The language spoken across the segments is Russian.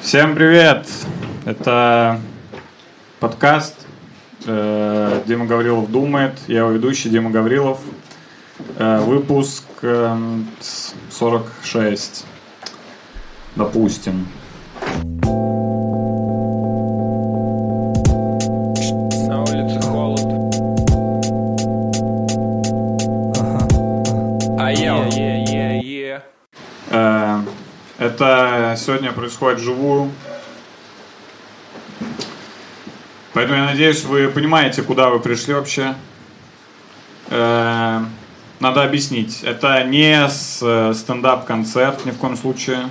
Всем привет! Это подкаст э, Дима Гаврилов думает. Я его ведущий Дима Гаврилов. Э, выпуск э, 46. Допустим. Сегодня происходит вживую. Поэтому я надеюсь, вы понимаете, куда вы пришли вообще. Э, надо объяснить. Это не э, стендап-концерт ни в коем случае.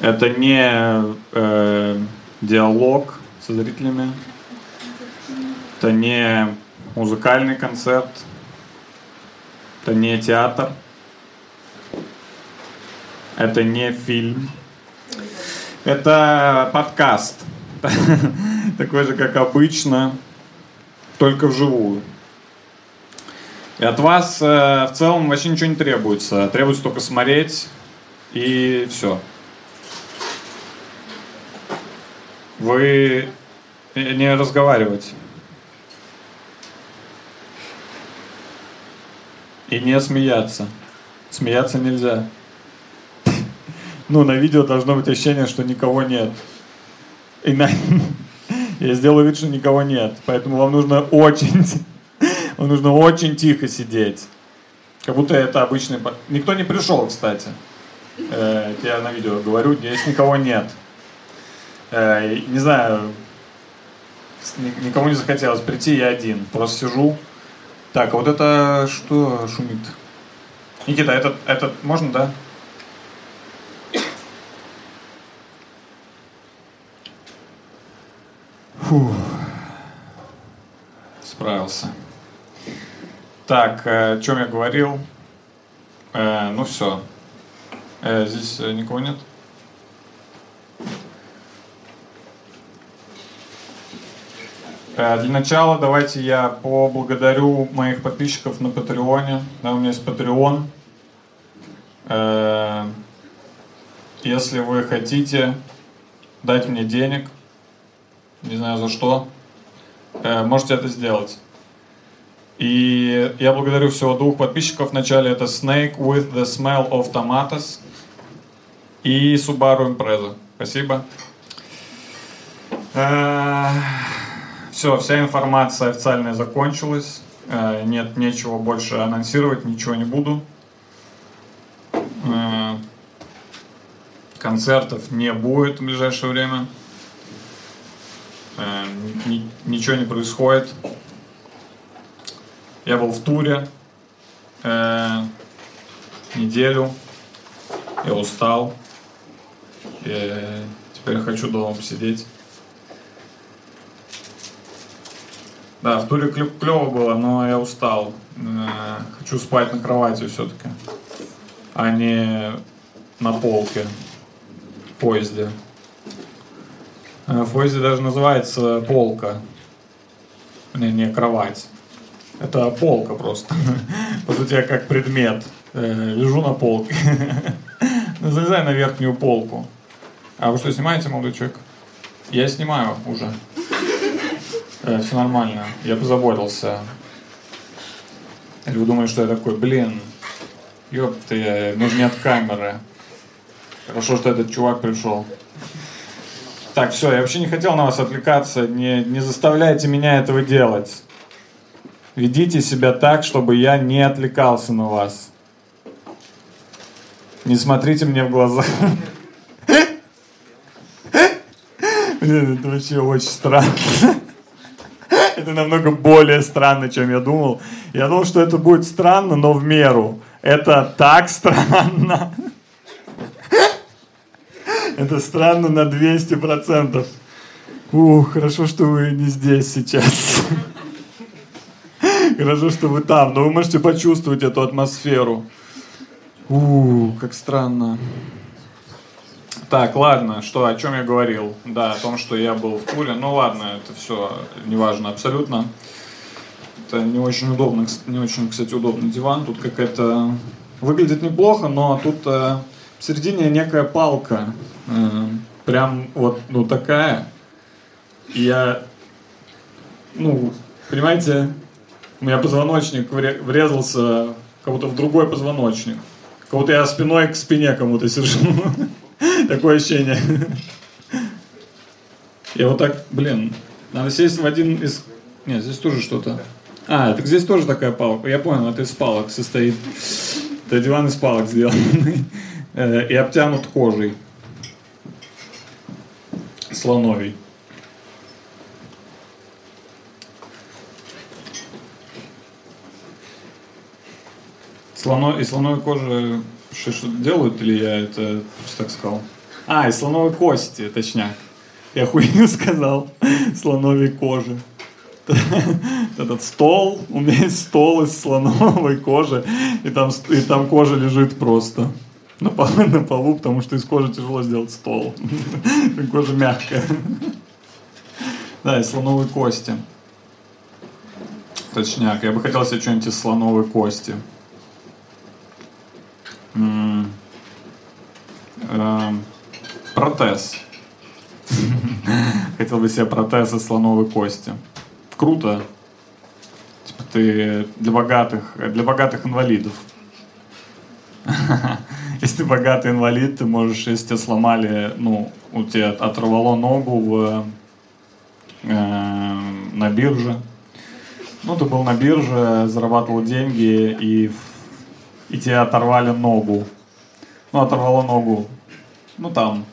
Это не э, диалог со зрителями. Это не музыкальный концерт. Это не театр. Это не фильм. Это подкаст. Такой же, как обычно, только вживую. И от вас э, в целом вообще ничего не требуется. Требуется только смотреть и все. Вы не разговаривать. И не смеяться. Смеяться нельзя. Ну, на видео должно быть ощущение, что никого нет. И на... Я сделаю вид, что никого нет. Поэтому вам нужно очень... Вам нужно очень тихо сидеть. Как будто это обычный... Никто не пришел, кстати. Э, это я на видео говорю, здесь никого нет. Э, не знаю, никому не захотелось прийти, я один. Просто сижу. Так, а вот это что шумит? Никита, этот, этот можно, да? Фу. Справился. Так, э, о чем я говорил? Э, ну все. здесь э, никого нет? Э, Для начала давайте я поблагодарю моих подписчиков на Патреоне. Да, у меня есть. Э, Если вы хотите дать мне денег, не знаю за что, э, можете это сделать. И я благодарю всего двух подписчиков. Вначале это Snake with the Smell of Tomatoes и Subaru Impreza. Спасибо. Все, вся информация официальная закончилась. Э, Нет, нечего больше анонсировать, ничего не буду. Э, Концертов не будет в ближайшее время. Э, ни- Ничего не происходит. Я был в туре э, неделю. Я устал. И теперь хочу дома посидеть. Да, в туре клево было, но я устал. Э, Хочу спать на кровати все-таки, а не на полке в поезде. Э, В поезде даже называется полка. Не, не кровать. Это полка просто. По сути, я как предмет. Э, Лежу на полке. Ну, Залезай на верхнюю полку. А вы что, снимаете, молодой человек? Я снимаю уже. все нормально. Я позаботился. Или вы думаете, что я такой, блин, ёпты, мы же не от камеры. Хорошо, что этот чувак пришел. Так, все, я вообще не хотел на вас отвлекаться. Не, не заставляйте меня этого делать. Ведите себя так, чтобы я не отвлекался на вас. Не смотрите мне в глаза. Блин, это вообще очень странно. Это намного более странно, чем я думал. Я думал, что это будет странно, но в меру. Это так странно. Это странно на 200%. Ух, хорошо, что вы не здесь сейчас. Хорошо, что вы там, но вы можете почувствовать эту атмосферу. У, как странно. Так, ладно, что, о чем я говорил? Да, о том, что я был в туре. Ну ладно, это все неважно абсолютно. Это не очень удобно, не очень, кстати, удобный диван. Тут какая-то Выглядит неплохо, но тут э, в середине некая палка. Э, прям вот, ну, такая. Я, ну, понимаете, у меня позвоночник вре- врезался кого-то в другой позвоночник. Как будто я спиной к спине кому-то сижу. Такое ощущение. Я вот так, блин, надо сесть в один из... Нет, здесь тоже что-то. А, так здесь тоже такая палка. Я понял, это из палок состоит. Это диван из палок сделанный. Э, И обтянут кожей. Слоновий. Слоно... Из слоновой кожи что- делают или я это просто так сказал? А, из слоновой кости, точняк. Я хуйню сказал. Слоновой кожи. Этот стол, у меня есть стол из слоновой кожи, и там, и там кожа лежит просто на полу, на полу, потому что из кожи тяжело сделать стол. Кожа мягкая. Да, из слоновой кости. Точняк, я бы хотел себе что-нибудь из слоновой кости. Эм, Протез. Хотел бы себе протез из слоновой кости. Круто. Типа ты для богатых, для богатых инвалидов. Если ты богатый инвалид, ты можешь, если тебя сломали, ну, у тебя оторвало ногу в, э, на бирже. Ну, ты был на бирже, зарабатывал деньги, и, и тебе оторвали ногу. Ну, оторвало ногу. Ну, там,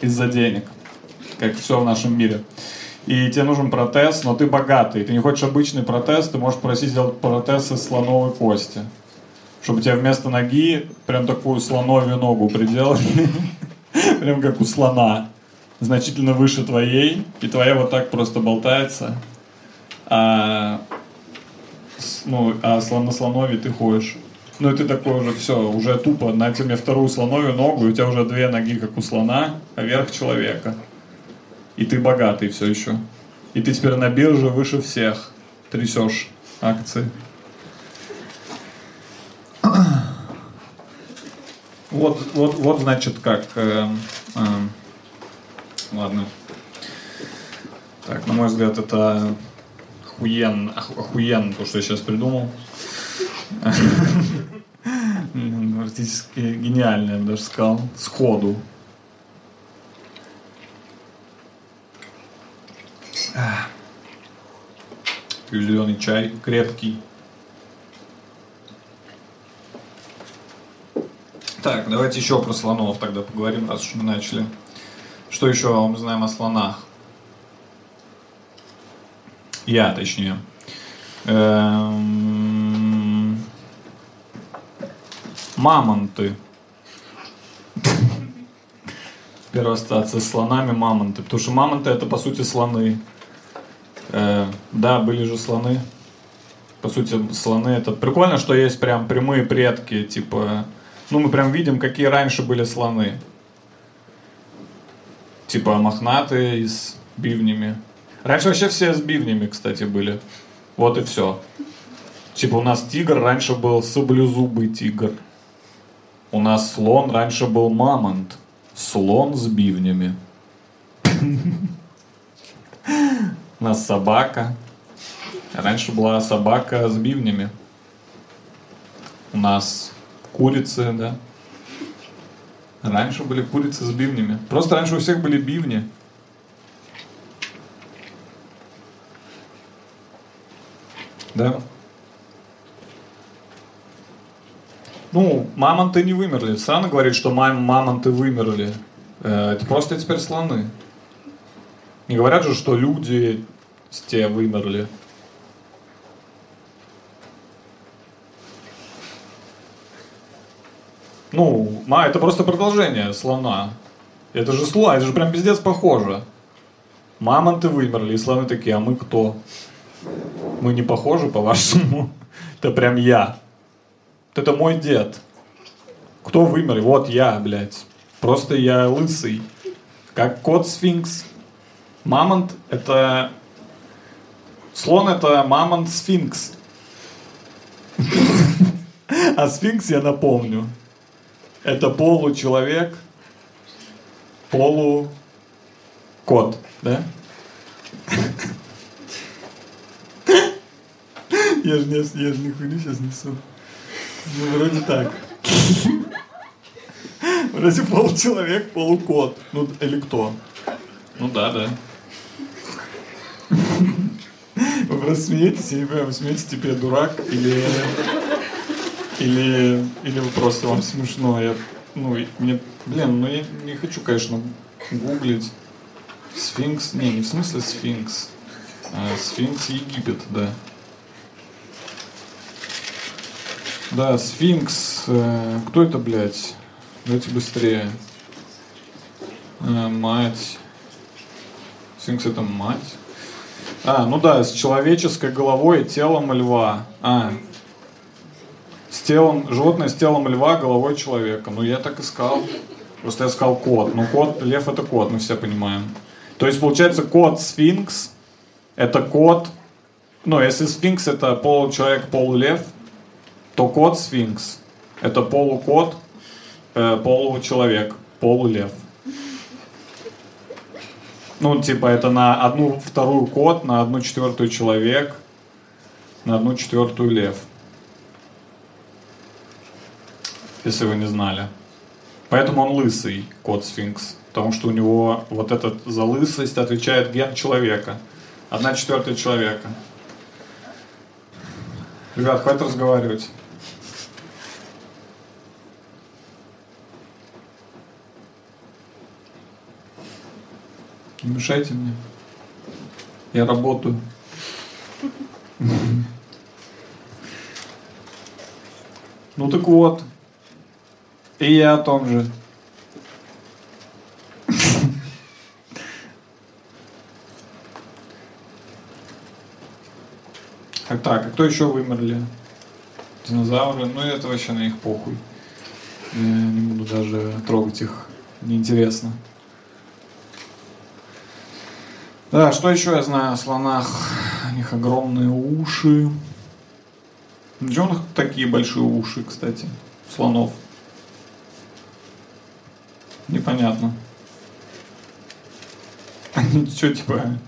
из-за денег. Как все в нашем мире. И тебе нужен протез, но ты богатый. Ты не хочешь обычный протез, ты можешь просить сделать протез из слоновой кости. Чтобы тебе вместо ноги прям такую слоновью ногу приделали. Прям как у слона. Значительно выше твоей. И твоя вот так просто болтается. А, ну, а на слонове ты ходишь. Ну и ты такой уже все, уже тупо, на тебе вторую слоновью ногу, и у тебя уже две ноги, как у слона, а верх человека. И ты богатый все еще. И ты теперь на бирже выше всех трясешь акции. Вот, вот, вот значит как. эм, эм, ладно. Так, на мой взгляд, это охуенно, ох- охуенно то, что я сейчас придумал. Практически гениально, я бы даже сказал. Сходу. Пью зеленый чай, крепкий. Так, давайте еще про слонов тогда поговорим, раз уж мы начали. Что еще мы знаем о слонах? Я, точнее. Эм, Мамонты. Первая ассоциация с слонами мамонты. Потому что мамонты это по сути слоны. Э, да, были же слоны. По сути, слоны это прикольно, что есть прям прямые предки, типа. Ну, мы прям видим, какие раньше были слоны. Типа мохнатые с бивнями. Раньше вообще все с бивнями, кстати, были. Вот и все. Типа у нас тигр раньше был саблезубый тигр. У нас слон раньше был мамонт. Слон с бивнями. У нас собака. Раньше была собака с бивнями. У нас курицы, да. Раньше были курицы с бивнями. Просто раньше у всех были бивни. Да. Ну, мамонты не вымерли. Странно говорит, что мам мамонты вымерли. Э, Это просто теперь слоны. Не говорят же, что люди те вымерли. Ну, ма, это просто продолжение слона. Это же слон, это же прям пиздец похоже. Мамонты вымерли, и слоны такие, а мы кто? Мы не похожи, по-вашему? Это прям я. Это мой дед. Кто вымер? Вот я, блядь. Просто я лысый. Как кот сфинкс. Мамонт это... Слон это мамонт сфинкс. А сфинкс, я напомню, это получеловек, полу кот, да? Я же не, я же не хуйню сейчас несу. Ну, вроде так. Вроде получеловек, полукот. Ну, или кто? Ну да, да. Вы просто смеетесь, я не понимаю, вы смеетесь, типа я дурак, или... Или, или вы просто вам смешно, я, ну, мне, блин, ну я не хочу, конечно, гуглить. Сфинкс, не, не в смысле сфинкс, а сфинкс Египет, да. Да, сфинкс, э, кто это, блядь? Давайте быстрее. Э, мать. Сфинкс это мать. А, ну да, с человеческой головой и телом льва. А, с телом, животное с телом льва, головой человека. Ну, я так искал. Просто я сказал кот. Ну, кот, лев это кот, мы все понимаем. То есть, получается, кот сфинкс, это кот, ну, если сфинкс это получеловек, полулев, то кот сфинкс это полукот, э, получеловек, полулев. Ну, типа, это на одну вторую кот, на одну четвертую человек, на одну четвертую лев. Если вы не знали. Поэтому он лысый, кот сфинкс. Потому что у него вот этот за лысость отвечает ген человека. Одна четвертая человека. Ребят, хватит разговаривать. Не мешайте мне. Я работаю. Ну так вот. И я о том же. Так, а кто еще вымерли? Динозавры? Ну это вообще на их похуй. Я не буду даже трогать их. Неинтересно. Да, что еще я знаю о слонах? У них огромные уши. Где у них такие большие уши, кстати, слонов? Непонятно. Они что, типа,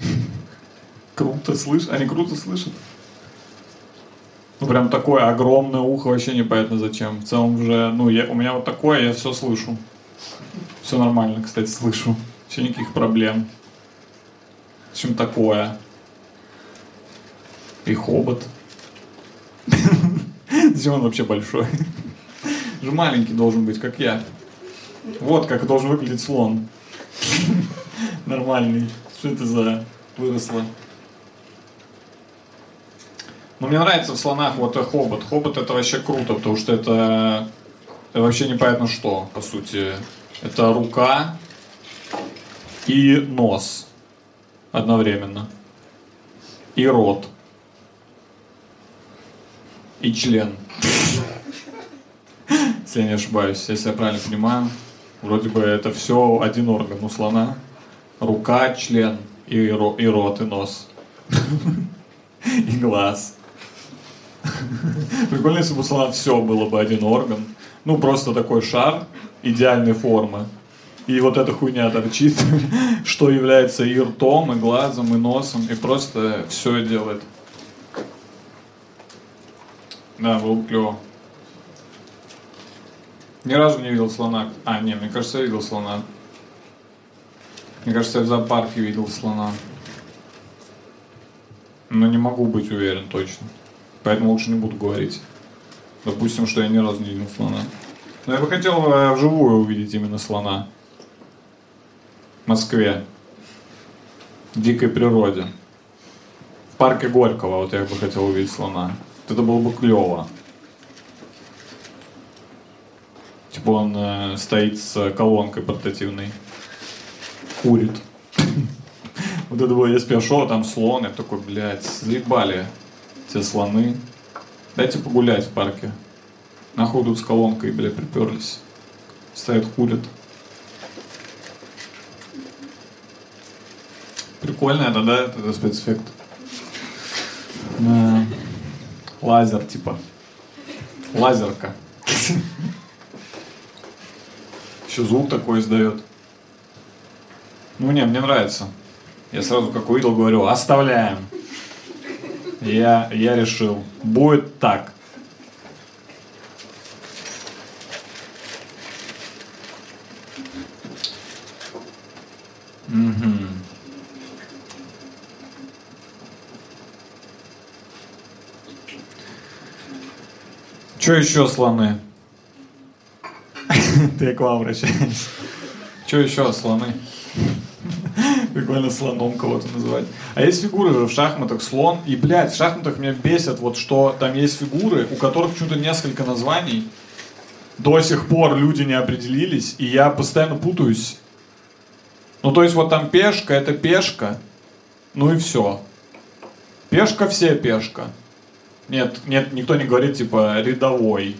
круто слышат? Они круто слышат? Ну, прям такое огромное ухо, вообще непонятно зачем. В целом уже, ну, я, у меня вот такое, я все слышу. Все нормально, кстати, слышу. Вообще никаких проблем. Общем, такое. И хобот. Зачем он вообще большой? Же маленький должен быть, как я. Вот как должен выглядеть слон. Нормальный. Что это за выросло? Но мне нравится в слонах вот хобот. Хобот это вообще круто, потому что это, это вообще непонятно что, по сути. Это рука и нос одновременно. И рот. И член. Если я не ошибаюсь, если я правильно понимаю. Вроде бы это все один орган у слона. Рука, член, и, ро, и рот, и нос. И глаз. Прикольно, если бы у слона все было бы один орган. Ну, просто такой шар идеальной формы. И вот эта хуйня торчит, что является и ртом, и глазом, и носом, и просто все делает. Да, было клево. Ни разу не видел слона. А, не, мне кажется, я видел слона. Мне кажется, я в зоопарке видел слона. Но не могу быть уверен точно. Поэтому лучше не буду говорить. Допустим, что я ни разу не видел слона. Но я бы хотел э, вживую увидеть именно слона. В Москве. В дикой природе. В парке Горького вот я бы хотел увидеть слона. Это было бы клево. Типа он э, стоит с колонкой портативной, курит. Вот это было, а там слон, я такой, блядь, заебали те слоны. Дайте погулять в парке. Нахуй тут с колонкой, блядь, приперлись. Стоят, курят. Прикольно это, да, это спецэффект. Лазер, типа. Лазерка. Еще звук такой издает. Ну не, мне нравится. Я сразу как увидел, говорю, оставляем. Я, я решил, будет так. Мгм. Что еще слоны? Ты к вам обращаешься. Что еще слоны? Прикольно слоном кого-то называть. А есть фигуры же в шахматах слон. И, блядь, в шахматах меня бесит, вот что там есть фигуры, у которых почему-то несколько названий. До сих пор люди не определились, и я постоянно путаюсь. Ну, то есть вот там пешка, это пешка. Ну и все. Пешка все пешка. Нет, нет, никто не говорит типа рядовой.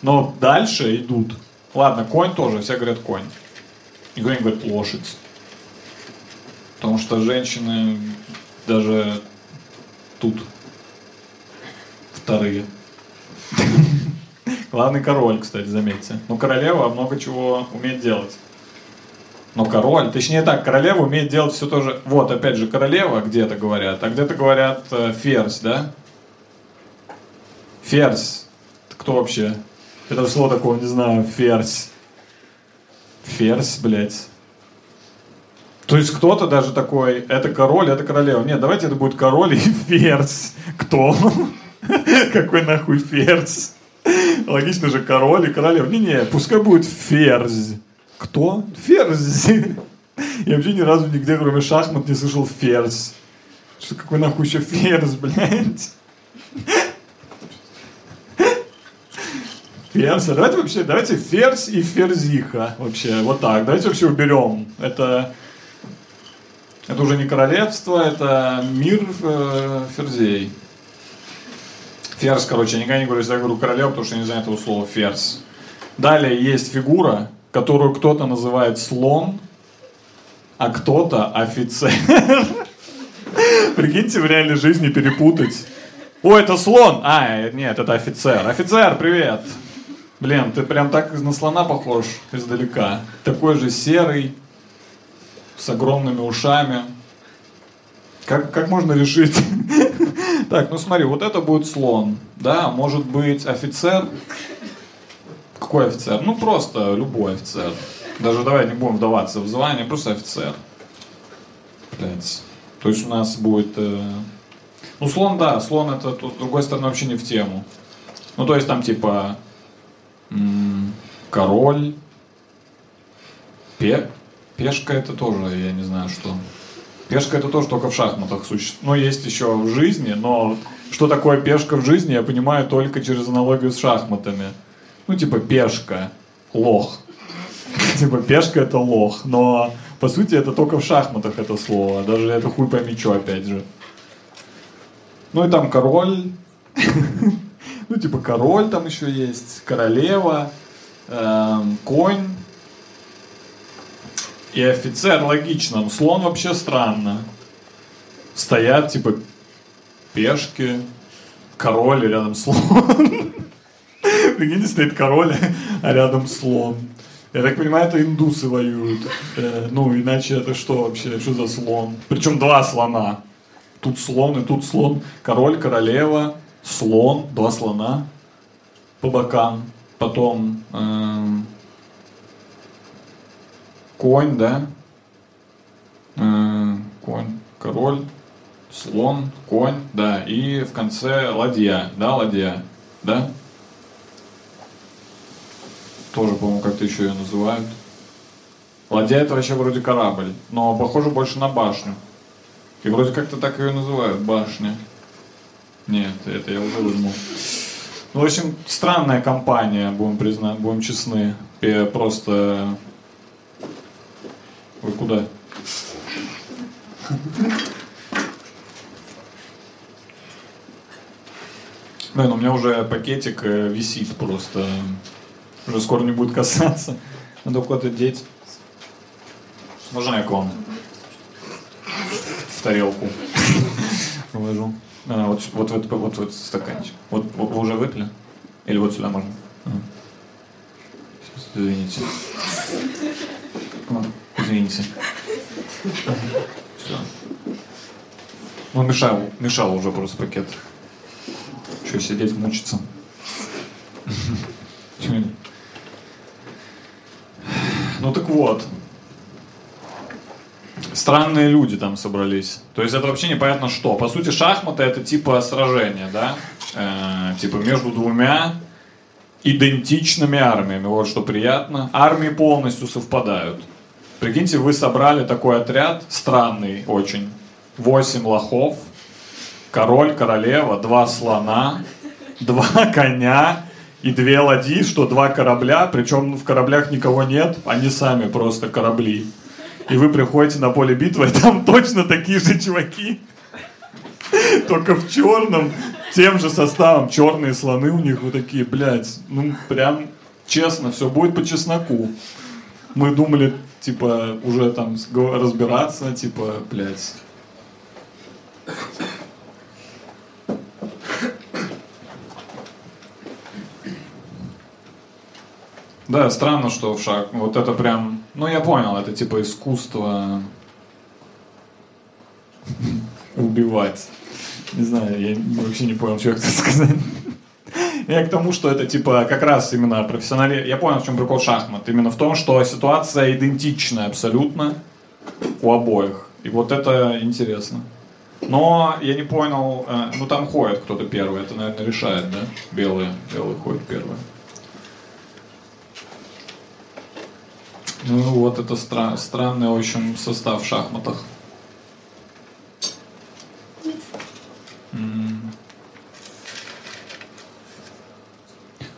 Но дальше идут. Ладно, конь тоже, все говорят конь. Никто не говорит лошадь. Потому что женщины даже тут вторые. Главный король, кстати, заметьте. Ну, королева много чего умеет делать. Но король, точнее так, королева умеет делать все то же. Вот, опять же, королева где-то говорят, а где-то говорят э, ферзь, да? Ферзь. Кто вообще? Это слово такого не знаю. Ферзь. Ферзь, блядь. То есть кто-то даже такой, это король, это королева. Нет, давайте это будет король и ферзь. Кто? Какой нахуй ферзь? Логично же король и королева. Не-не, пускай будет ферзь. Кто? Ферзь. Я вообще ни разу нигде, кроме шахмат, не слышал ферзь. Что какой нахуй еще ферзь, блядь? Ферзь. Давайте вообще, давайте ферзь и ферзиха. Вообще, вот так. Давайте вообще уберем. Это, это уже не королевство, это мир э, ферзей. Ферзь, короче, я никогда не говорю, я говорю королева, потому что я не знаю этого слова ферзь. Далее есть фигура, которую кто-то называет слон, а кто-то офицер. Прикиньте в реальной жизни перепутать. О, это слон! А, нет, это офицер. Офицер, привет! Блин, ты прям так на слона похож издалека. Такой же серый, с огромными ушами. Как, как можно решить? Так, ну смотри, вот это будет слон. Да, может быть офицер. Какой офицер? Ну просто любой офицер. Даже давай не будем вдаваться в звание, просто офицер. Блять. То есть у нас будет... э, Ну слон, да, слон это тут, с другой стороны, вообще не в тему. Ну то есть там типа король, пе... пешка это тоже, я не знаю что. Пешка это тоже только в шахматах существует. Ну, есть еще в жизни, но что такое пешка в жизни, я понимаю только через аналогию с шахматами. Ну, типа пешка, лох. Типа пешка это лох, но по сути это только в шахматах это слово. Даже это хуй пойми что, опять же. Ну и там король. Ну, типа король там еще есть, королева, эм, конь. И офицер, логично. но Слон вообще странно. Стоят, типа, пешки, король и рядом слон. Прикиньте, стоит король, а рядом слон. Я так понимаю, это индусы воюют. Э, ну, иначе это что вообще? Что за слон? Причем два слона. Тут слон и тут слон. Король, королева, слон, два слона по бокам. Потом эм, конь, да? Э, конь, король, слон, конь, да. И в конце ладья, да, ладья, да? Тоже, по-моему, как-то еще ее называют. Ладья это вообще вроде корабль, но похоже больше на башню. И вроде как-то так ее называют, башня. Нет, это я уже выдумал. Ну, в общем, странная компания, будем признать, будем честны. Пе- Просто... Вы куда? Блин, у меня уже пакетик э, висит просто. Уже скоро не будет касаться. Надо куда-то деть. Можно я к вам? В тарелку. Положу. А, вот, вот, вот, вот, вот стаканчик. Вот, вот вы уже выпили? Или вот сюда можно? А. Сейчас, извините. Вот, Извините. Все. Ну, мешал, мешал уже просто пакет. Что, сидеть, мучиться? Ну так вот. Странные люди там собрались. То есть это вообще непонятно что. По сути, шахматы это типа сражение, да? Э, типа между двумя идентичными армиями. Вот что приятно. Армии полностью совпадают. Прикиньте, вы собрали такой отряд, странный очень. Восемь лохов, король, королева, два слона, два коня и две ладьи, что два корабля, причем в кораблях никого нет, они сами просто корабли. И вы приходите на поле битвы, и там точно такие же чуваки. Только в черном, тем же составом. Черные слоны у них вот такие, блядь. Ну, прям честно, все будет по чесноку. Мы думали, типа, уже там разбираться, типа, блядь. Да, странно, что в шаг. Вот это прям. Ну, я понял, это типа искусство убивать. Не знаю, я вообще не понял, что я хотел сказать. Я к тому, что это типа как раз именно профессионали. Я понял, в чем прикол шахмат. Именно в том, что ситуация идентичная абсолютно у обоих. И вот это интересно. Но я не понял, э, ну там ходит кто-то первый, это, наверное, решает, да? Белые, белые ходят первые. Ну вот это стра- странный, в общем, состав в шахматах.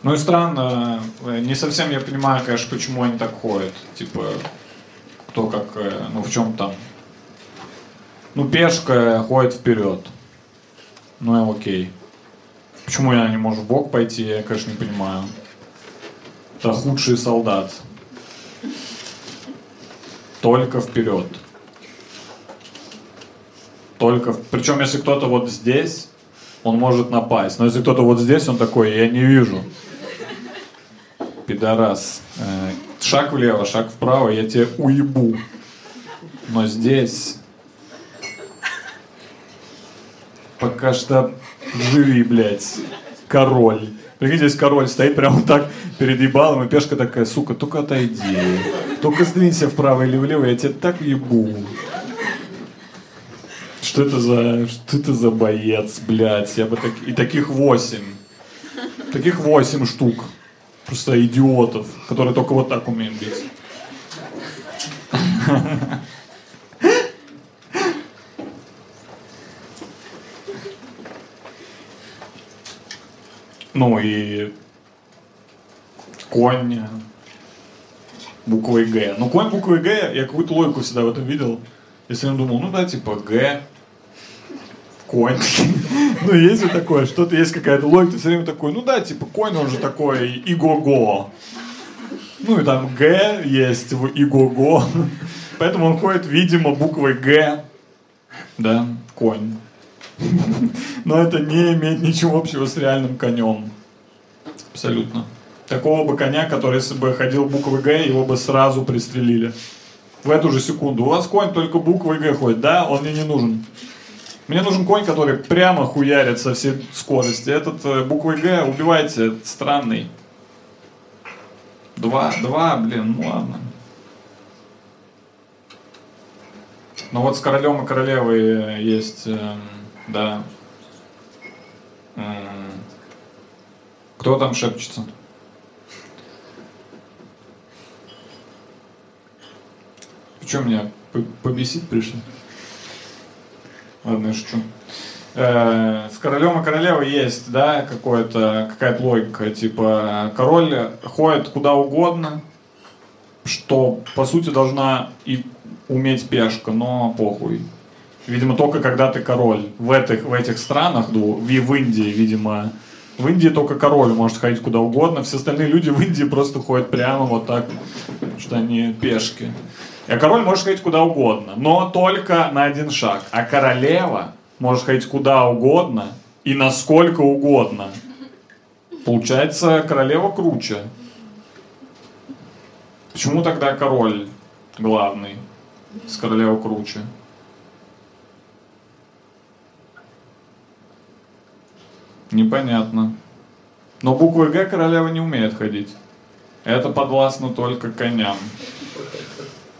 Ну и странно, э, не совсем я понимаю, конечно, почему они так ходят. Типа, кто как, э, ну в чем там. Ну, пешка ходит вперед. Ну и окей. Почему я не могу в бок пойти, я, конечно, не понимаю. Это худший солдат. Только вперед. Только... Причем, если кто-то вот здесь, он может напасть. Но если кто-то вот здесь, он такой, я не вижу. Пидорас. Э, Шаг влево, шаг вправо, я тебе уебу. Но здесь... Пока что живи, блядь. Король. Прикиньте, здесь король стоит прямо вот так перед ебалом, и пешка такая, сука, только отойди. Только сдвинься вправо или влево, я тебя так ебу. Что это за, что это за боец, блядь? Я бы так... И таких восемь. Таких восемь штук. Просто идиотов, которые только вот так умеют бить. Ну и конь буквой Г. Ну конь буквой Г, я какую-то логику всегда в этом видел. Я думал, ну да, типа Г, конь. Ну, есть вот такое, что-то есть какая-то логика, ты все время такой, ну да, типа конь, он же такой иго-го. Ну и там Г есть в иго-го. Поэтому он ходит, видимо, буквой Г. Да, конь. Но это не имеет ничего общего с реальным конем. Абсолютно. Такого бы коня, который если бы ходил буквой Г, его бы сразу пристрелили. В эту же секунду. У вас конь только буквой Г ходит. Да, он мне не нужен. Мне нужен конь, который прямо хуярит со всей скорости. Этот э, буквой Г убивайте, странный. Два, два, блин, ну ладно. Но вот с королем и королевой э, есть, эм, да. Кто там шепчется? Что меня побесить пришли? Ладно, я шучу. Э, С королем и королевой есть, да, какое-то, какая-то логика. Типа, король ходит куда угодно, что, по сути, должна и уметь пешка, но похуй. Видимо, только когда ты король. В этих, в этих странах, ну, в, Индии, видимо, в Индии только король может ходить куда угодно. Все остальные люди в Индии просто ходят прямо вот так, что они пешки. А король может ходить куда угодно, но только на один шаг. А королева может ходить куда угодно и насколько угодно. Получается, королева круче. Почему тогда король главный с королевой круче? Непонятно. Но буквы Г королева не умеет ходить. Это подвластно только коням.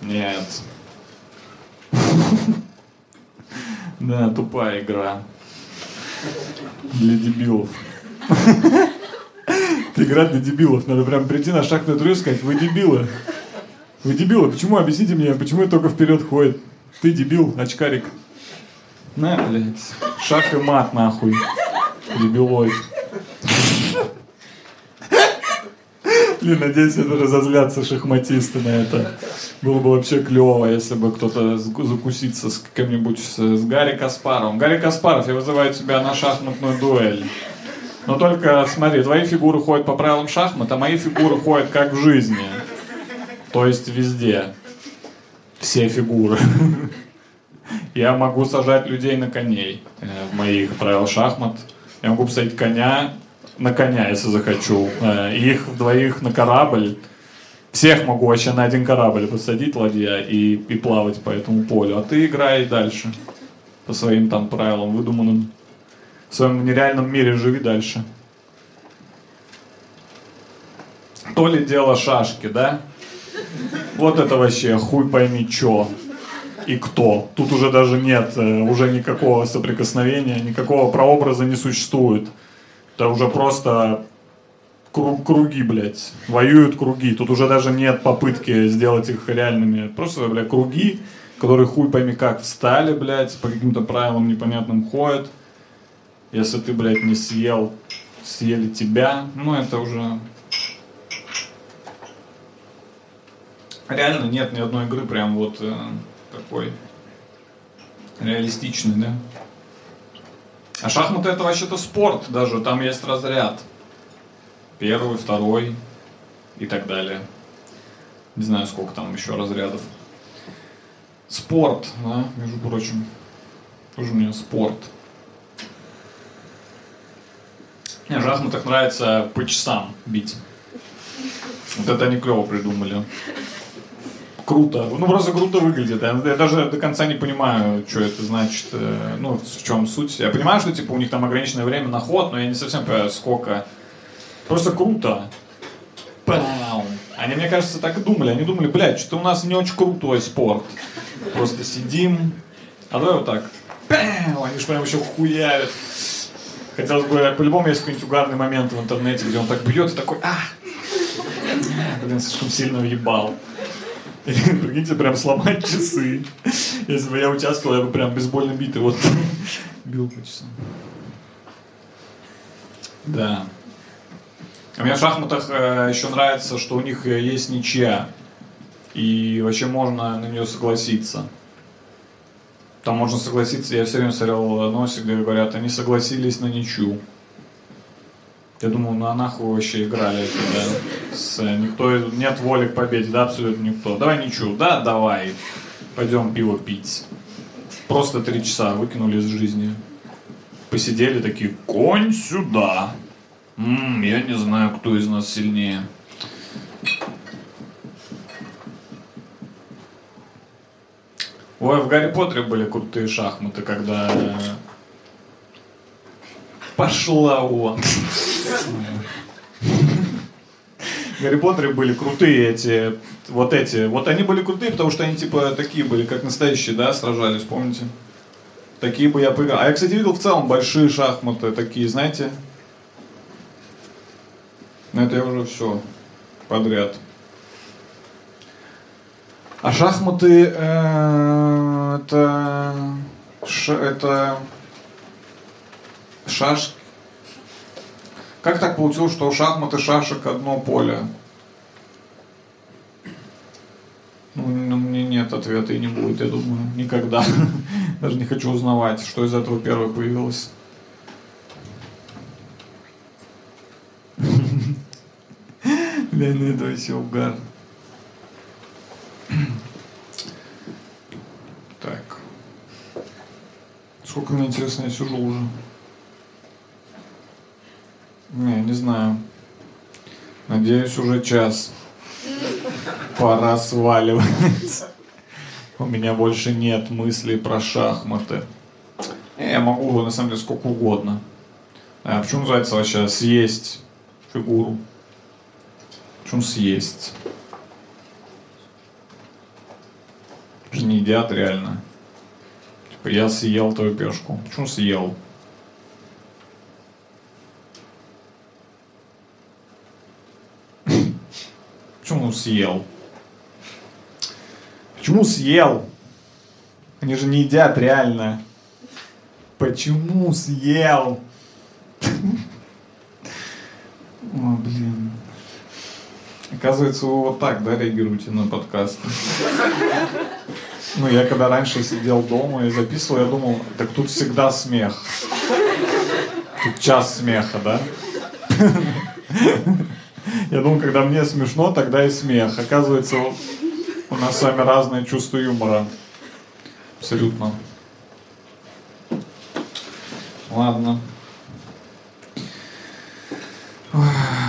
Нет. Да, тупая игра. Для дебилов. Это игра для дебилов. Надо прям прийти на шаг на и сказать, вы дебилы. Вы дебилы, почему? Объясните мне, почему это только вперед ходит? Ты дебил, очкарик. На, блядь. Шаг и мат, нахуй. Дебилой. Блин, надеюсь, это разозлятся шахматисты на это. Было бы вообще клево, если бы кто-то закусится с кем-нибудь, с, с Гарри Каспаровым. Гарри Каспаров, я вызываю тебя на шахматную дуэль. Но только, смотри, твои фигуры ходят по правилам шахмат, а мои фигуры ходят как в жизни. То есть везде. Все фигуры. Я могу сажать людей на коней э, в моих правилах шахмат. Я могу посадить коня на коня, если захочу. Э, их двоих на корабль. Всех могу вообще на один корабль посадить, ладья, и, и плавать по этому полю. А ты играй дальше. По своим там правилам выдуманным. В своем нереальном мире живи дальше. То ли дело шашки, да? Вот это вообще хуй пойми чё и кто. Тут уже даже нет, э, уже никакого соприкосновения, никакого прообраза не существует. Это уже просто круг, круги, блядь. Воюют круги. Тут уже даже нет попытки сделать их реальными. Просто, блядь, круги, которые хуй пойми как встали, блядь, по каким-то правилам непонятным ходят. Если ты, блядь, не съел, съели тебя, ну это уже... Реально нет ни одной игры прям вот э, такой реалистичный, да? А шахматы это вообще-то спорт даже, там есть разряд. Первый, второй и так далее. Не знаю, сколько там еще разрядов. Спорт, да, между прочим. Тоже мне спорт. Мне в шахматах нравится по часам бить. Вот это они клево придумали круто. Ну, просто круто выглядит. Я, я даже до конца не понимаю, что это значит, э, ну, в чем суть. Я понимаю, что, типа, у них там ограниченное время на ход, но я не совсем понимаю, сколько. Просто круто. Пау. Они, мне кажется, так и думали. Они думали, блядь, что у нас не очень крутой спорт. Просто сидим. А давай вот так. Пау. Они же прям еще хуярят. Хотелось бы, по-любому есть какой-нибудь угарный момент в интернете, где он так бьет и такой, а, блин, слишком сильно въебал. Прикиньте, прям сломать часы. Если бы я участвовал, я бы прям бейсбольной битой вот бил по часам. Да. А мне в шахматах э, еще нравится, что у них э, есть ничья. И вообще можно на нее согласиться. Там можно согласиться, я все время смотрел новости, где говорят, они согласились на ничью. Я думал, ну а нахуй вообще играли да? С, никто, нет воли к победе, да, абсолютно никто. Давай ничего, да, давай, пойдем пиво пить. Просто три часа выкинули из жизни. Посидели такие, конь сюда. М-м, я не знаю, кто из нас сильнее. Ой, в Гарри Поттере были крутые шахматы, когда Пошла вон. Гарри Поттере были крутые эти, вот эти, вот они были крутые, потому что они типа такие были, как настоящие, да, сражались, помните? Такие бы я поиграл. А я, кстати, видел в целом большие шахматы, такие, знаете? Но это я уже все подряд. А шахматы э, это, ш, это шашки. Как так получилось, что у шахмат и шашек одно поле? Ну, у меня нет ответа и не будет, я думаю, никогда. Даже не хочу узнавать, что из этого первое появилось. Вообще угар. Так. Сколько мне интересно, я сижу уже. Не, не знаю. Надеюсь, уже час. Пора сваливать. У меня больше нет мыслей про шахматы. Я могу, на самом деле, сколько угодно. А почему называется вообще съесть фигуру? Почему съесть? Же не едят реально. Типа я съел твою пешку. Почему съел? Почему съел? Почему съел? Они же не едят реально. Почему съел? О, блин. Оказывается, вы вот так, да, реагируете на подкасты? Ну, я когда раньше сидел дома и записывал, я думал, так тут всегда смех. Тут час смеха, да? Я думал, когда мне смешно, тогда и смех. Оказывается, у нас с вами разные чувства юмора. Абсолютно. Ладно.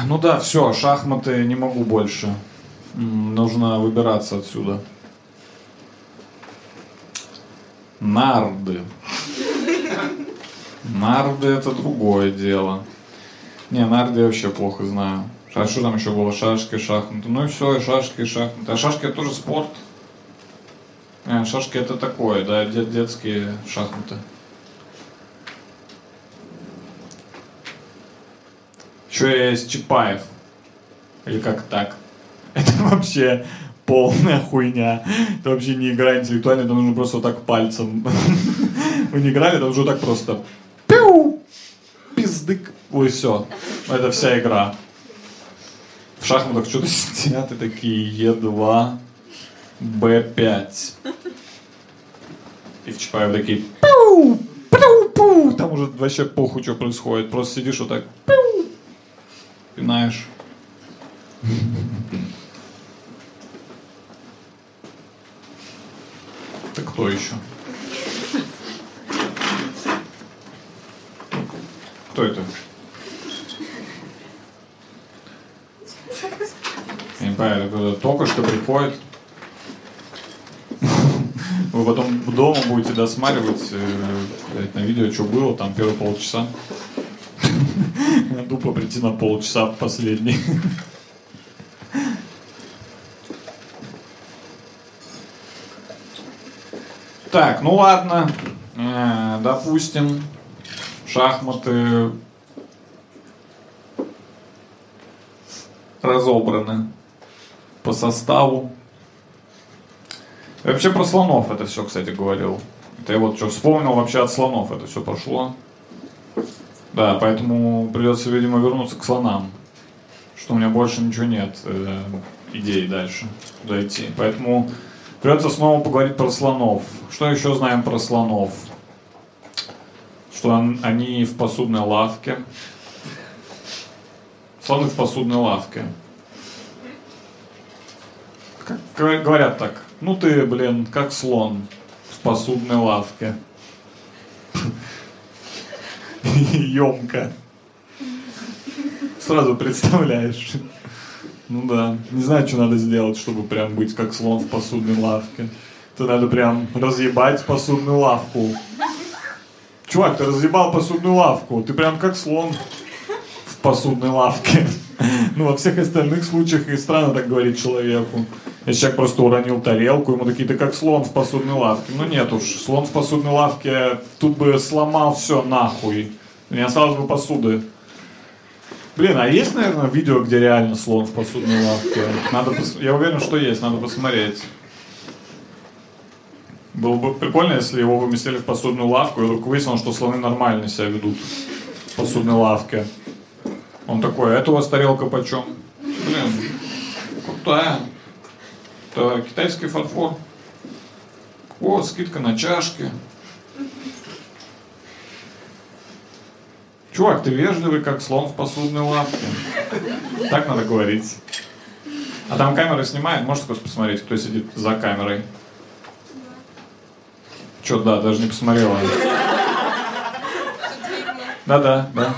Ну да, все, шахматы не могу больше. Нужно выбираться отсюда. Нарды. Нарды это другое дело. Не, нарды я вообще плохо знаю. А что там еще было? Шашки, шахматы. Ну и все, и шашки, и шахматы. А шашки это тоже спорт. Не, шашки это такое, да, дет- детские шахматы. Еще есть Чапаев. Или как так? Это вообще полная хуйня. Это вообще не игра интеллектуальная, это нужно просто вот так пальцем. Вы не играли, это уже так просто. Пиу! Пиздык. Ой, все. Это вся игра. В шахматах что-то сидят и такие Е2, Б5. И в Чапаев такие пиу, пиу, пиу. Там уже вообще похуй, что происходит. Просто сидишь вот так пиу, пинаешь. Так кто еще? Кто это? Я не понимаю, это кто-то только что приходит. Вы потом дома будете досматривать э, на видео, что было, там первые полчаса. Тупо прийти на полчаса последний. Так, ну ладно. Э, Допустим, шахматы разобраны по составу. Я вообще про слонов это все, кстати, говорил. Это я вот что вспомнил, вообще от слонов это все пошло. Да, поэтому придется, видимо, вернуться к слонам. Что у меня больше ничего нет э, идей дальше идти. Поэтому придется снова поговорить про слонов. Что еще знаем про слонов? Что он- они в посудной лавке. Слоны в посудной лавке. Как говор- говорят так, ну ты, блин, как слон в посудной лавке. Емко. Сразу представляешь. Ну да. Не знаю, что надо сделать, чтобы прям быть как слон в посудной лавке. Это надо прям разъебать посудную лавку. Чувак, ты разъебал посудную лавку. Ты прям как слон в посудной лавке. Ну, во всех остальных случаях и странно так говорить человеку. Если человек просто уронил тарелку, ему такие, ты как слон в посудной лавке. Ну нет уж, слон в посудной лавке тут бы сломал все нахуй. Не осталось бы посуды. Блин, а есть, наверное, видео, где реально слон в посудной лавке? Надо пос- Я уверен, что есть, надо посмотреть. Было бы прикольно, если его выместили в посудную лавку, и вдруг выяснилось, что слоны нормально себя ведут в посудной лавке. Он такой, а это у вас тарелка почем? Блин, крутая. Это китайский фарфор. О, скидка на чашки. Чувак, ты вежливый, как слон в посудной лавке. Так надо говорить. А там камера снимает, можете просто посмотреть, кто сидит за камерой. Че, да, даже не посмотрела. Да-да, да.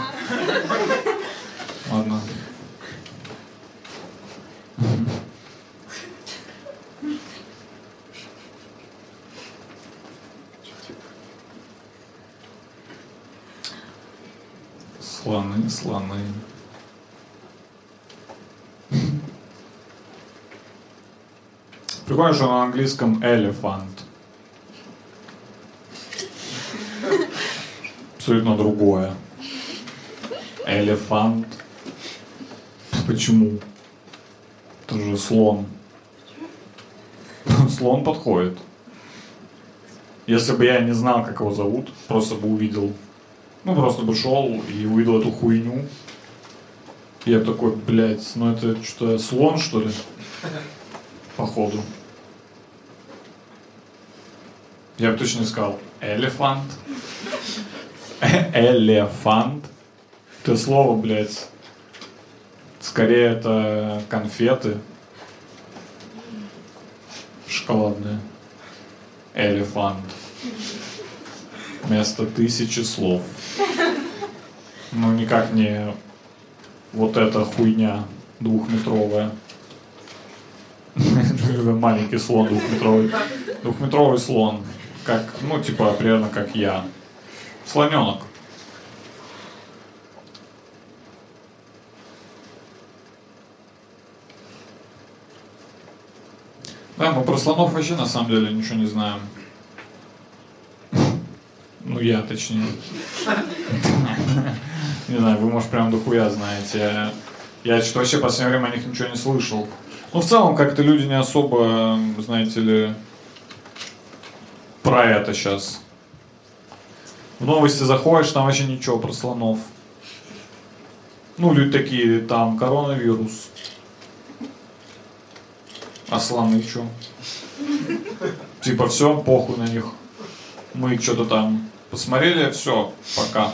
Слоны, слоны. Прикольно, что на английском elephant. Абсолютно другое. Элефант. Почему? Это же слон. Слон подходит. Если бы я не знал, как его зовут, просто бы увидел. Ну, просто бы шел и увидел эту хуйню. Я такой, блядь, ну это что, слон, что ли? Походу. Я бы точно сказал, элефант. Элефант. Это слово, блядь. Скорее это конфеты. Шоколадные. Элефант. Вместо тысячи слов. Ну, никак не вот эта хуйня двухметровая. Маленький слон двухметровый. Двухметровый слон. Как, ну, типа, примерно как я. Слоненок. Да, мы про слонов вообще на самом деле ничего не знаем. Ну, я точнее. Не знаю, вы, может, прям дохуя знаете. Я что вообще в последнее время о них ничего не слышал. Ну, в целом, как-то люди не особо, знаете ли, про это сейчас. В новости заходишь, там вообще ничего про слонов. Ну, люди такие, там, коронавирус. А слоны что? Типа, все, похуй на них. Мы что-то там посмотрели, все, пока.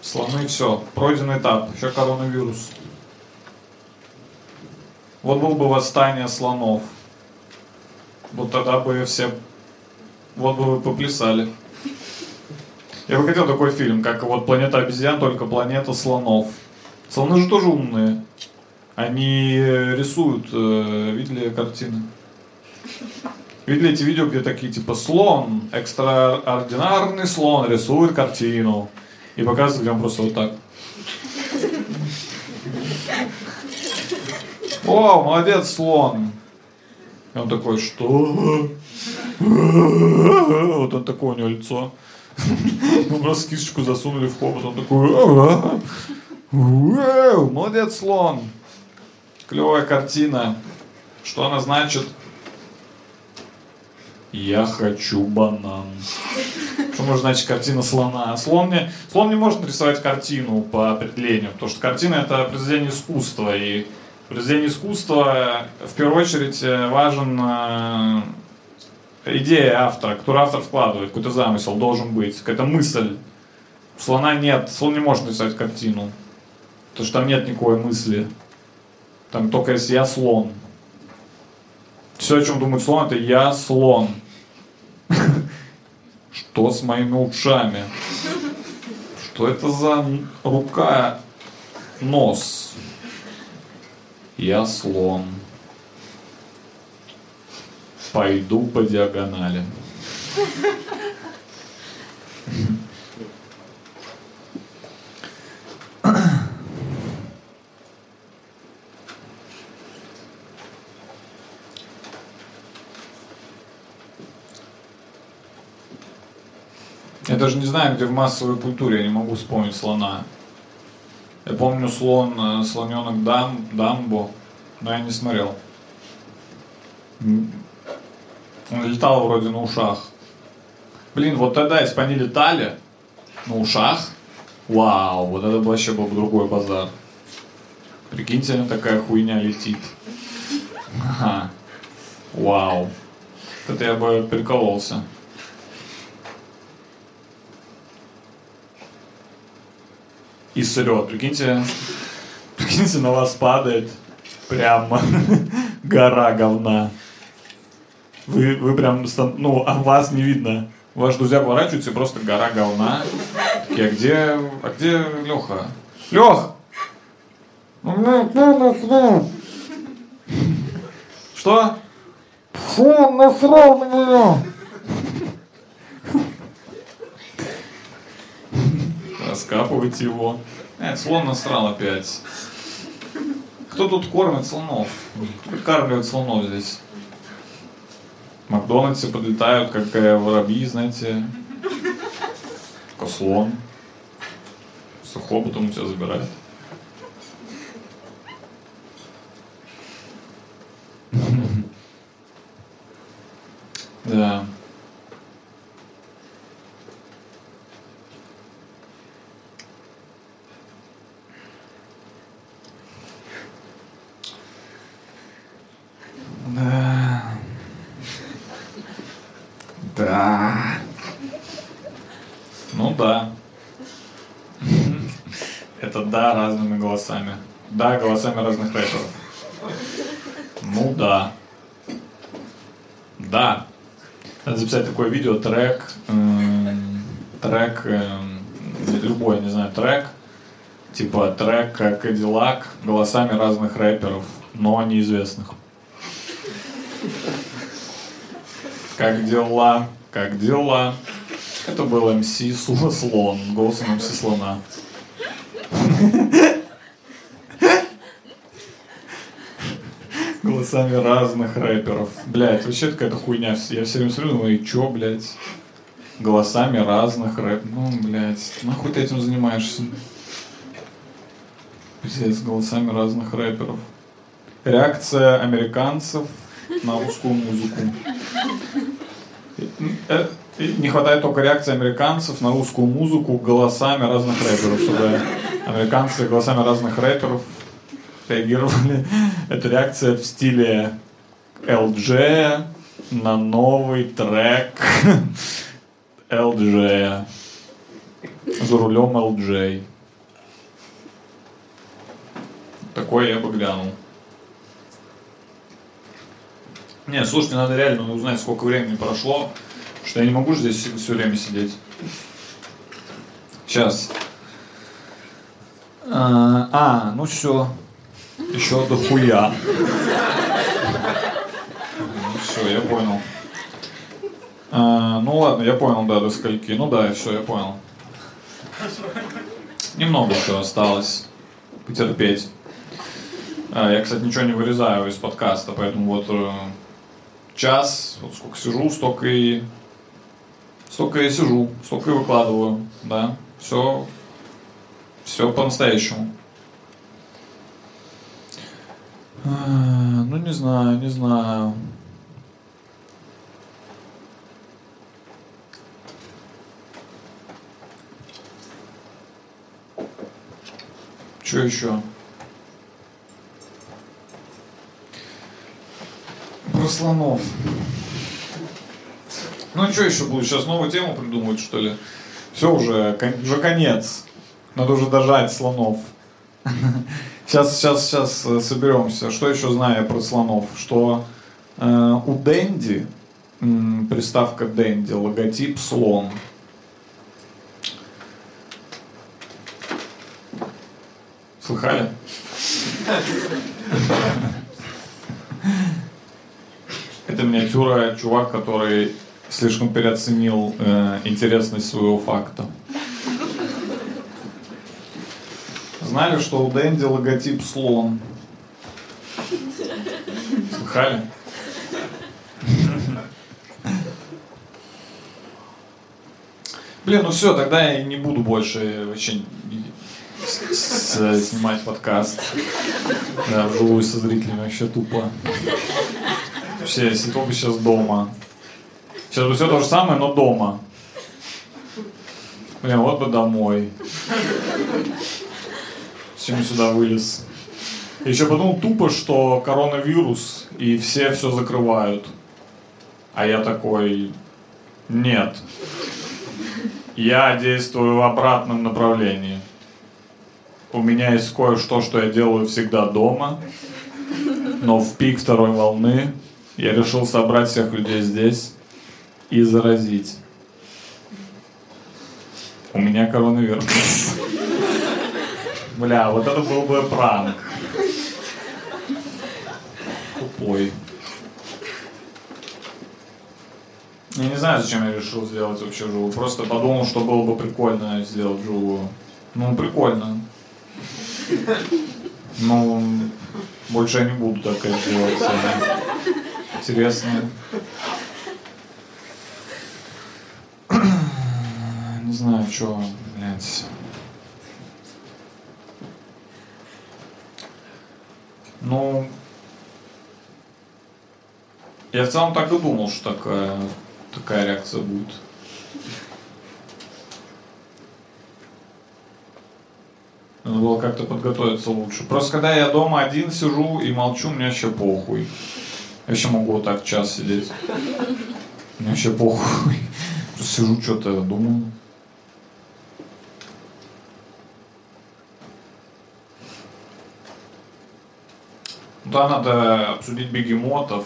Слоны, все, пройден этап, еще коронавирус. Вот был бы восстание слонов. Вот тогда бы все, вот бы вы поплясали. Я бы хотел такой фильм, как вот «Планета обезьян», только «Планета слонов». Слоны же тоже умные. Они рисуют, э, видели картины? Видели эти видео, где такие типа слон, экстраординарный слон рисует картину. И показывает, он просто вот так. О, молодец, слон. И он такой, что? Вот он такое у него лицо. Мы просто кисточку засунули в хобот. Он такой, «Вау, молодец, слон. Клевая картина. Что она значит? Я хочу банан. Что может значить картина слона? Слон не, слон не может нарисовать картину по определению, потому что картина это произведение искусства. И произведение искусства в первую очередь важен э, идея автора, которую автор вкладывает, какой-то замысел должен быть, какая-то мысль. У слона нет, слон не может нарисовать картину, потому что там нет никакой мысли. Там только если я слон. Все, о чем думает слон, это я слон. Что с моими ушами? Что это за рука, нос? Я слон. Пойду по диагонали. Даже не знаю, где в массовой культуре, я не могу вспомнить слона. Я помню слон, э, слоненок Дам, Дамбо, но я не смотрел. Он летал вроде на ушах. Блин, вот тогда, если бы они летали на ушах, вау, вот это вообще был бы другой базар. Прикиньте, такая хуйня летит. Ага. Вау. Это я бы прикололся. И сырет. Прикиньте, прикиньте, на вас падает прямо гора говна. Вы, вы прям, ну, а вас не видно. Ваши друзья поворачиваются, и просто гора говна. Такие, а где, а где Леха? Лех! Что? Фу, насрал на меня! Раскапывайте его. Нет, слон насрал опять. Кто тут кормит слонов? Выкармливает слонов здесь. Макдональдсе подлетают, как э, воробьи, знаете. Как слон. Сухо потом у тебя забирает. Да. Да. Ну да. Это да разными голосами. Да, голосами разных рэперов. Ну да. Да. Надо записать такое видео, трек, эм, трек, эм, любой, не знаю, трек, типа трек Кадиллак голосами разных рэперов, но неизвестных. Как дела? Как дела? Это был МС Слон, голосом МС Слона. Голосами разных рэперов. Блять, вообще какая-то хуйня. Я все время смотрю, думаю, и чё, блядь? Голосами разных рэп. Ну, блядь, нахуй ты этим занимаешься? Пиздец, голосами разных рэперов. Реакция американцев на русскую музыку. Э, э, Не хватает только реакции американцев на русскую музыку голосами разных рэперов, чтобы американцы голосами разных рэперов реагировали. Это реакция в стиле LG на новый трек LG. За рулем LJ. Такое я бы глянул. Не, слушайте, надо реально узнать, сколько времени прошло, что я не могу здесь все время сидеть. Сейчас. А, а, ну все. Еще дохуя. Ну все, я понял. А, ну ладно, я понял, да, до скольки. Ну да, все, я понял. Немного еще осталось. Потерпеть. А, я, кстати, ничего не вырезаю из подкаста, поэтому вот э, час, вот сколько сижу, столько и столько и сижу, столько и выкладываю, да. Все, все по-настоящему. А, Ну, не знаю, не знаю. Что еще? Про слонов. Ну, что еще будет? Сейчас новую тему придумают, что ли? Все уже, уже конец. Надо уже дожать слонов. Сейчас, сейчас, сейчас э, соберемся. Что еще знаю я про слонов? Что э, у Дэнди, м, приставка Дэнди, логотип слон. Слыхали? Это миниатюра чувак, который слишком переоценил э, интересность своего факта. Знали, что у Дэнди логотип слон? Слыхали? Блин, ну все, тогда я не буду больше вообще снимать подкаст. Да, вживую со зрителями вообще тупо. Вообще, сидел бы сейчас дома. Сейчас бы все то же самое, но дома. Блин, вот бы домой. Зачем я сюда вылез? Еще подумал тупо, что коронавирус, и все все закрывают. А я такой, нет. Я действую в обратном направлении. У меня есть кое-что, что я делаю всегда дома. Но в пик второй волны я решил собрать всех людей здесь и заразить. У меня коронавирус. Бля, вот это был бы пранк. Тупой. Я не знаю, зачем я решил сделать вообще живую. Просто подумал, что было бы прикольно сделать живую. Ну, прикольно. Ну, больше я не буду так делать. Они Интересные. Не знаю, что, блядь. Ну, я в целом так и думал, что такая, такая реакция будет. Надо было как-то подготовиться лучше. Просто когда я дома один сижу и молчу, мне вообще похуй. Я вообще могу вот так час сидеть. Мне вообще похуй. Просто сижу, что-то думаю. Да, надо обсудить бегемотов.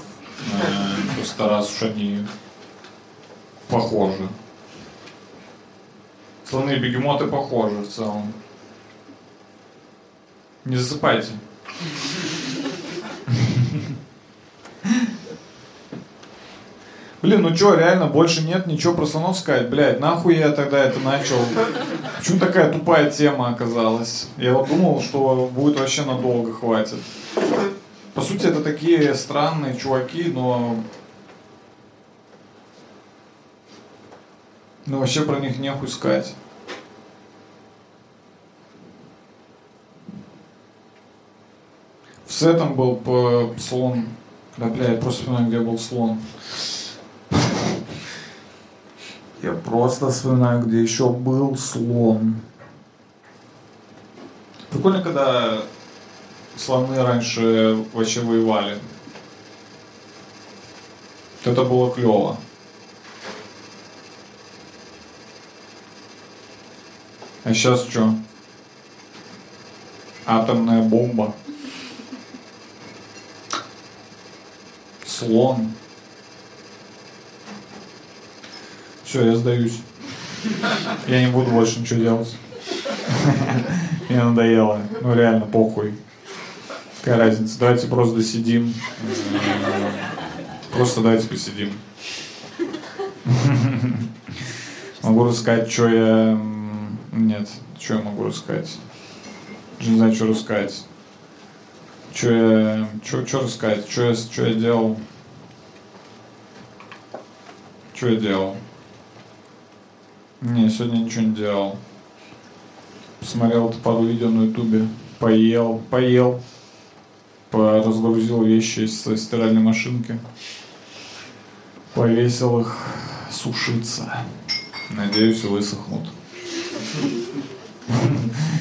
э, Просто раз уж они похожи. Слоны и бегемоты похожи в целом. Не засыпайте. Блин, ну чё, реально, больше нет ничего про слонов сказать? Блядь, нахуй я тогда это начал? Почему такая тупая тема оказалась? Я вот думал, что будет вообще надолго хватит. По сути, это такие странные чуваки, но... Ну, вообще про них нехуй сказать. В сетом был по слон. Да, бля, я просто вспоминаю, где был слон. Я просто вспоминаю, где еще был слон. Прикольно, когда слоны раньше вообще воевали. Это было клево. А сейчас что? Атомная бомба. Слон. Все, я сдаюсь. Я не буду больше ничего делать. Мне надоело. Ну реально, похуй. Какая разница? Давайте просто досидим. Просто давайте посидим. Могу рассказать, что я... Нет, что я могу рассказать? Не знаю, что рассказать. Что я... Что, что рассказать? Что я, что я делал? Что я делал? Не, сегодня ничего не делал. Посмотрел пару видео на ютубе. Поел, поел. Разгрузил вещи со стиральной машинки. Повесил их сушиться. Надеюсь, высохнут.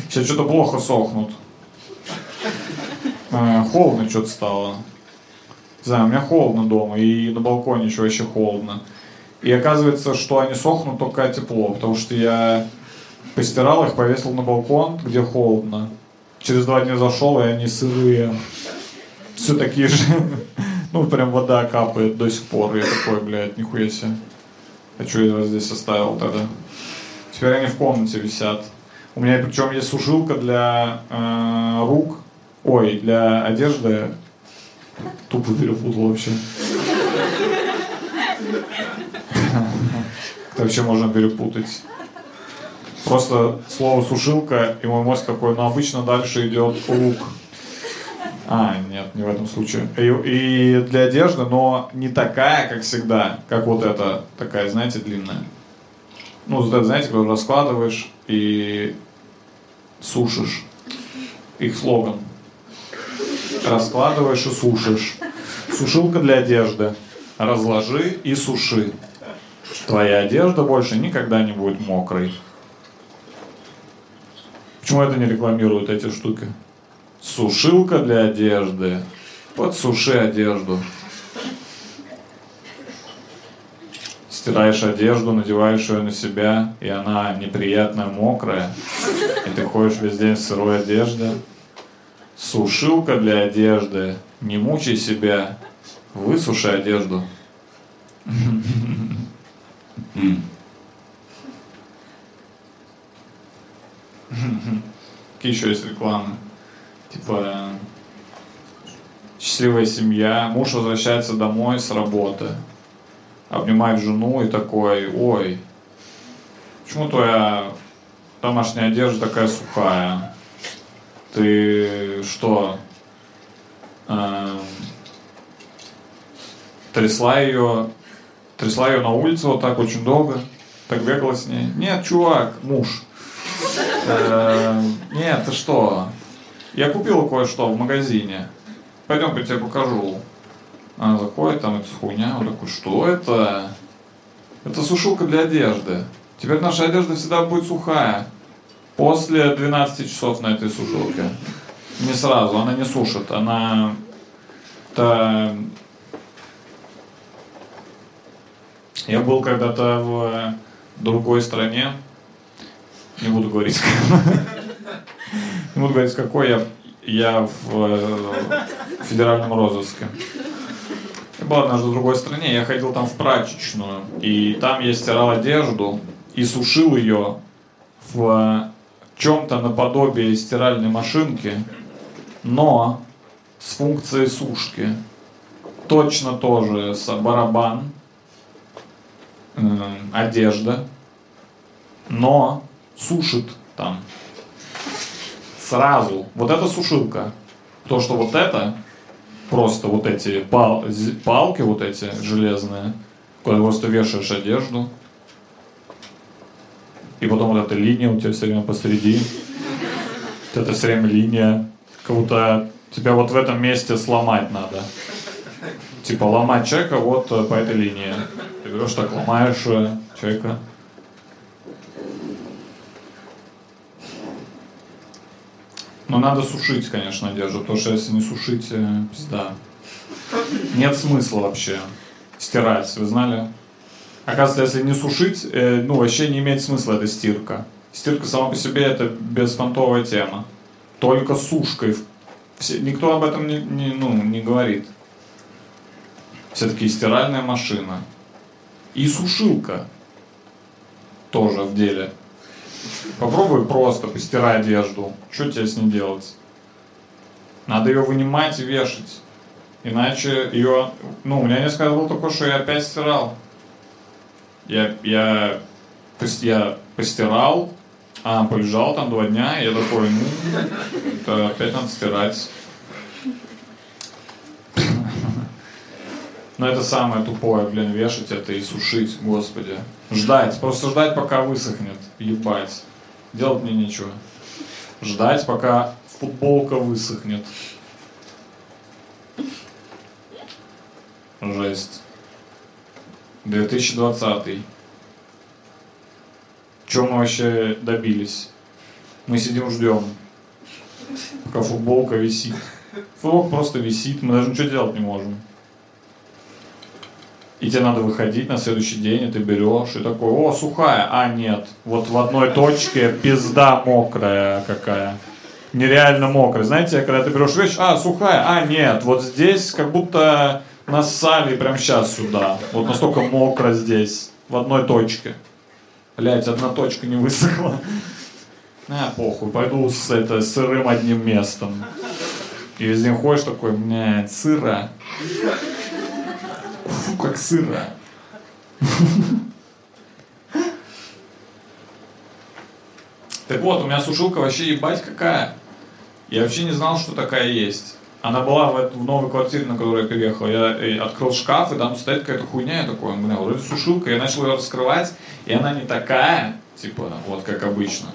Сейчас что-то плохо сохнут. А, Холодно что-то стало. Не знаю, у меня холодно дома, и на балконе еще вообще холодно. И оказывается, что они сохнут только от тепло, потому что я постирал их, повесил на балкон, где холодно. Через два дня зашел, и они сырые. Все такие же. Ну, прям вода капает до сих пор. Я такой, блядь, нихуя себе. А что я вас здесь оставил тогда? Теперь они в комнате висят. У меня причем есть сушилка для э, рук. Ой, для одежды. Тупо перепутал вообще. Это вообще можно перепутать. Просто слово сушилка, и мой мозг такой, ну обычно дальше идет лук. А, нет, не в этом случае. И, и для одежды, но не такая, как всегда, как вот эта, такая, знаете, длинная. Ну, вот знаете, когда раскладываешь и сушишь. Их слоган. Раскладываешь и сушишь. Сушилка для одежды. Разложи и суши. Твоя одежда больше никогда не будет мокрой. Почему это не рекламируют эти штуки? Сушилка для одежды. Подсуши одежду. Стираешь одежду, надеваешь ее на себя, и она неприятная, мокрая. И ты ходишь весь день в сырой одежде. Сушилка для одежды. Не мучай себя. Высуши одежду. Какие еще есть рекламы? Типа счастливая семья, муж возвращается домой с работы, обнимает жену и такой, ой, почему твоя домашняя одежда такая сухая? Ты что? эм, трясла ее, трясла ее на улице вот так очень долго, так бегала с ней. Нет, чувак, муж. Э, Нет, ты что? Я купила кое-что в магазине. Пойдем, я тебе покажу. Она заходит, там эта хуйня. Он такой, что это? Это сушилка для одежды. Теперь наша одежда всегда будет сухая. После 12 часов на этой сушилке. Не сразу, она не сушит. Она... Это... Я был когда-то в другой стране. Не буду говорить. Не буду говорить, какой я. Я в э, федеральном розыске. Я был однажды в другой стране, я ходил там в прачечную, и там я стирал одежду и сушил ее в чем-то наподобие стиральной машинки, но с функцией сушки. Точно тоже с барабан, э, одежда, но сушит там сразу. Вот это сушилка. То, что вот это, просто вот эти пал- палки вот эти железные, куда просто вешаешь одежду, и потом вот эта линия у тебя все время посреди. Вот это все время линия. Как будто тебя вот в этом месте сломать надо. Типа ломать человека вот э, по этой линии. Ты берешь так, ломаешь э, человека. Но надо сушить, конечно, одежду, потому что если не сушить, э, пизда. Нет смысла вообще стирать, вы знали? Оказывается, если не сушить, э, ну, вообще не имеет смысла эта стирка. Стирка сама по себе это беспонтовая тема. Только сушкой. Все, никто об этом не, не, ну, не говорит. Все-таки стиральная машина. И сушилка тоже в деле. Попробуй просто постирай одежду. Что тебе с ней делать? Надо ее вынимать и вешать. Иначе ее... Ну, у меня несколько раз было такое, что я опять стирал. Я, я, пос- я постирал, а полежал там два дня, и я такой, ну, это опять надо стирать. Но это самое тупое, блин, вешать это и сушить, господи. Ждать, просто ждать, пока высохнет, ебать. Делать мне нечего. Ждать, пока футболка высохнет. Жесть. 2020. Чем мы вообще добились? Мы сидим, ждем, пока футболка висит. Футболка просто висит, мы даже ничего делать не можем. И тебе надо выходить на следующий день, и ты берешь, и такой, о, сухая, а нет, вот в одной точке пизда мокрая какая. Нереально мокрая. Знаете, когда ты берешь вещь, а, сухая, а, нет, вот здесь как будто нассали прямо сейчас сюда. Вот настолько мокро здесь, в одной точке. Блять, одна точка не высохла. А, похуй, пойду с это, сырым одним местом. И весь день ходишь такой, блядь, сыро. Фу, как сыро. Так вот, у меня сушилка вообще ебать какая. Я вообще не знал, что такая есть. Она была в, в новой квартире, на которую я переехал. Я э, открыл шкаф, и там стоит какая-то хуйня. Я такой, бля, вроде сушилка. Я начал ее раскрывать, и она не такая, типа, вот как обычно.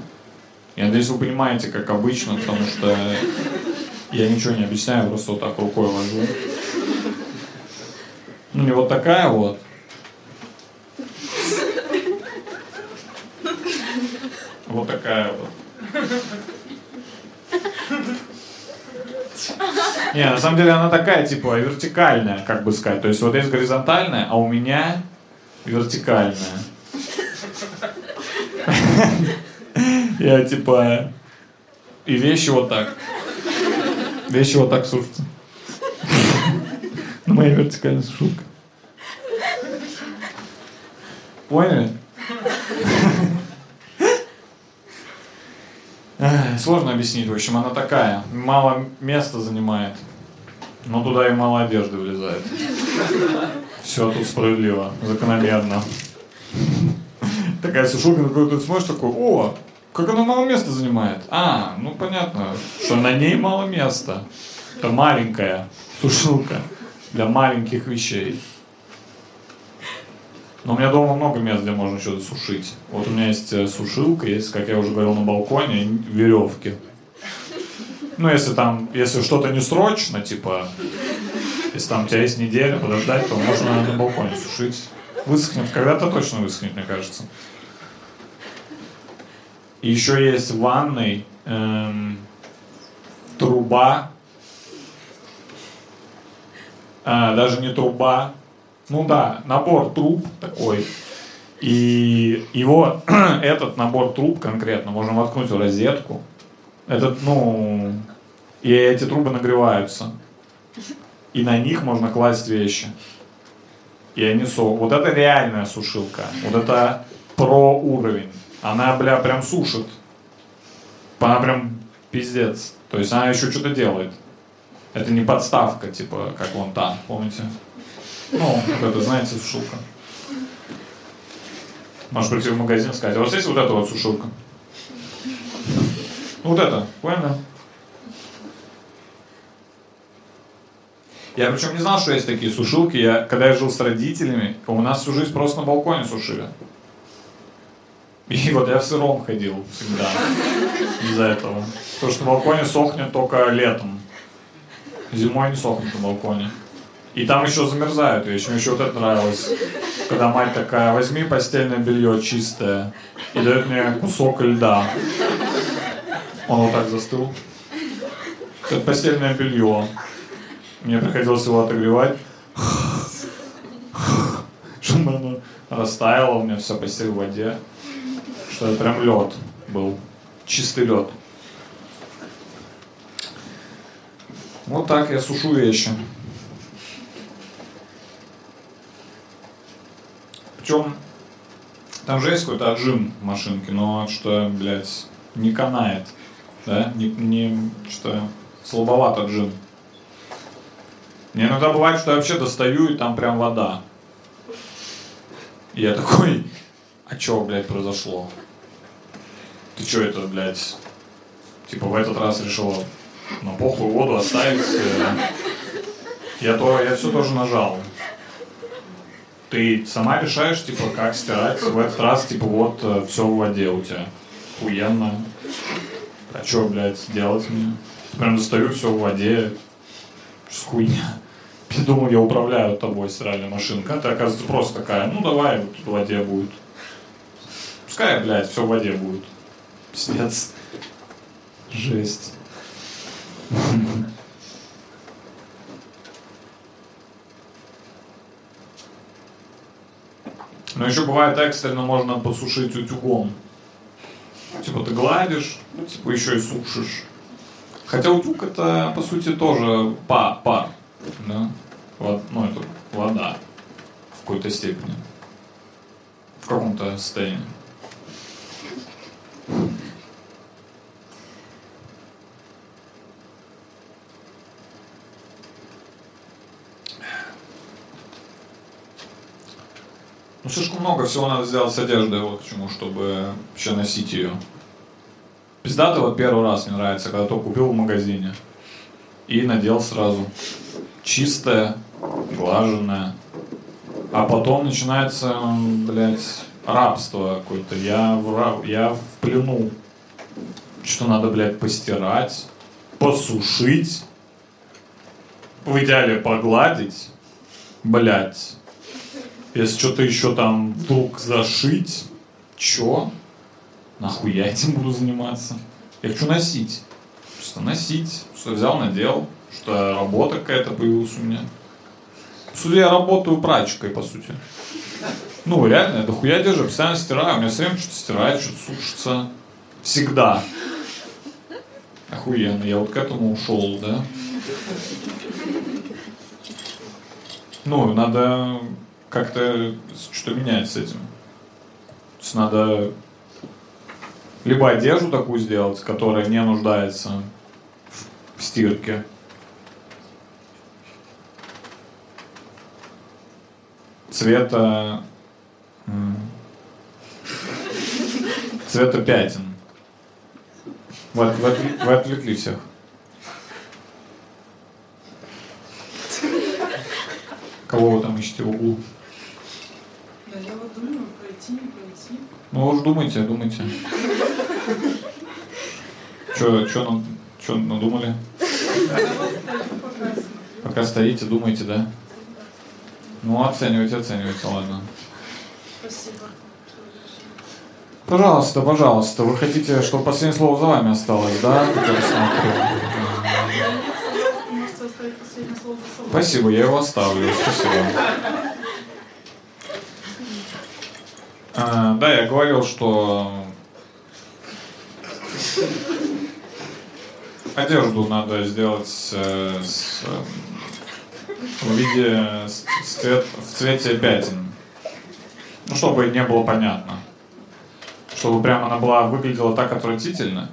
Я надеюсь, вы понимаете, как обычно, потому что я ничего не объясняю, просто вот так рукой вожу. Ну, не вот такая вот. Вот такая вот. Не, на самом деле она такая, типа, вертикальная, как бы сказать. То есть вот есть горизонтальная, а у меня вертикальная. Я типа... И вещи вот так. Вещи вот так сушатся. На моей вертикальной сушилка. Поняли? Сложно объяснить, в общем, она такая. Мало места занимает. Но туда и мало одежды влезает. Все тут справедливо, закономерно. Такая сушилка, на которую ты смотришь, такой, о, Как она мало места занимает? А, ну понятно, что на ней мало места. Это маленькая сушилка для маленьких вещей. Но у меня дома много мест, где можно что-то сушить. Вот у меня есть э, сушилка, есть, как я уже говорил, на балконе веревки. Ну, если там, если что-то не срочно, типа, если там у тебя есть неделя подождать, то можно на балконе сушить. Высохнет, когда-то точно высохнет, мне кажется. И еще есть в ванной эм, труба. А, даже не труба. Ну да, набор труб такой. И его, этот набор труб конкретно, можно воткнуть в розетку. Этот, ну, и эти трубы нагреваются. И на них можно класть вещи. И они со... Вот это реальная сушилка. Вот это про уровень. Она, бля, прям сушит. Она прям пиздец. То есть она еще что-то делает. Это не подставка, типа, как вон там, помните? Ну, вот это, знаете, сушилка. Можешь прийти в магазин и сказать, а вас есть вот эта вот сушилка? Ну, вот это, понял? Я причем не знал, что есть такие сушилки. Я, когда я жил с родителями, у нас всю жизнь просто на балконе сушили. И вот я в сыром ходил всегда из-за этого. Потому что на балконе сохнет только летом. Зимой не сохнет на балконе. И там еще замерзают вещи. Мне еще вот это нравилось. Когда мать такая, возьми постельное белье чистое и дает мне кусок льда. Он вот так застыл. Это постельное белье. Мне приходилось его отогревать. Чтобы оно растаяло, у меня вся постель в воде. Что это прям лед был. Чистый лед. Вот так я сушу вещи. Причем там же есть какой-то отжим в машинке, но что, блядь, не канает. Да? Не, не что слабоват отжим. Мне иногда бывает, что я вообще достаю, и там прям вода. И я такой, а чё, блядь, произошло? Ты чё это, блядь, типа в этот раз решила на похуй воду оставить? э, Я, то, я все тоже нажал. Ты сама решаешь, типа, как стирать. В этот раз, типа, вот, все в воде у тебя. Охуенно. А чё, блядь, делать мне? Прям достаю все в воде. Что за хуйня? Я думал, я управляю тобой стиральной машинкой. А ты, оказывается, просто такая, ну давай, вот в воде будет. Пускай, блядь, все в воде будет. Пиздец. Жесть. Но еще бывает экстренно можно посушить утюгом. Типа ты гладишь, ну типа еще и сушишь. Хотя утюг это по сути тоже пар, пар. Да? Вот, ну это вода в какой-то степени. В каком-то состоянии. Ну, слишком много всего надо сделать с одеждой, вот к чему, чтобы вообще носить ее. Пиздато вот первый раз мне нравится, когда только купил в магазине. И надел сразу. Чистая, глаженная. А потом начинается, блядь, рабство какое-то. Я в, раб, я в плену. Что надо, блядь, постирать, посушить, в идеале погладить, блядь. Если что-то еще там вдруг зашить, чё? Нахуя этим буду заниматься? Я хочу носить. Просто носить. Что взял, надел. Что работа какая-то появилась у меня. По сути, я работаю прачкой, по сути. Ну, реально, я дохуя держу, постоянно стираю. У меня все время что-то стирает, что-то сушится. Всегда. Охуенно. Я вот к этому ушел, да? Ну, надо как-то что менять с этим. То есть надо либо одежду такую сделать, которая не нуждается в стирке. Цвета цвета пятен. Вы, вы вы отвлекли всех. Кого вы там ищете в углу? Да, я вот думаю, пройти, не пройти. Ну уж думайте, думайте. Че, че, че надумали? Я вот стою пока стоите, думаете, да? Ну, оценивайте, оценивайте, ладно. Спасибо. что. Пожалуйста, пожалуйста. Вы хотите, чтобы последнее слово за вами осталось, да? Спасибо, я его оставлю. Спасибо. А, да, я говорил, что одежду надо сделать э, с, э, в виде с- с цвет- в цвете пятен. Ну, чтобы не было понятно. Чтобы прямо она была выглядела так отвратительно,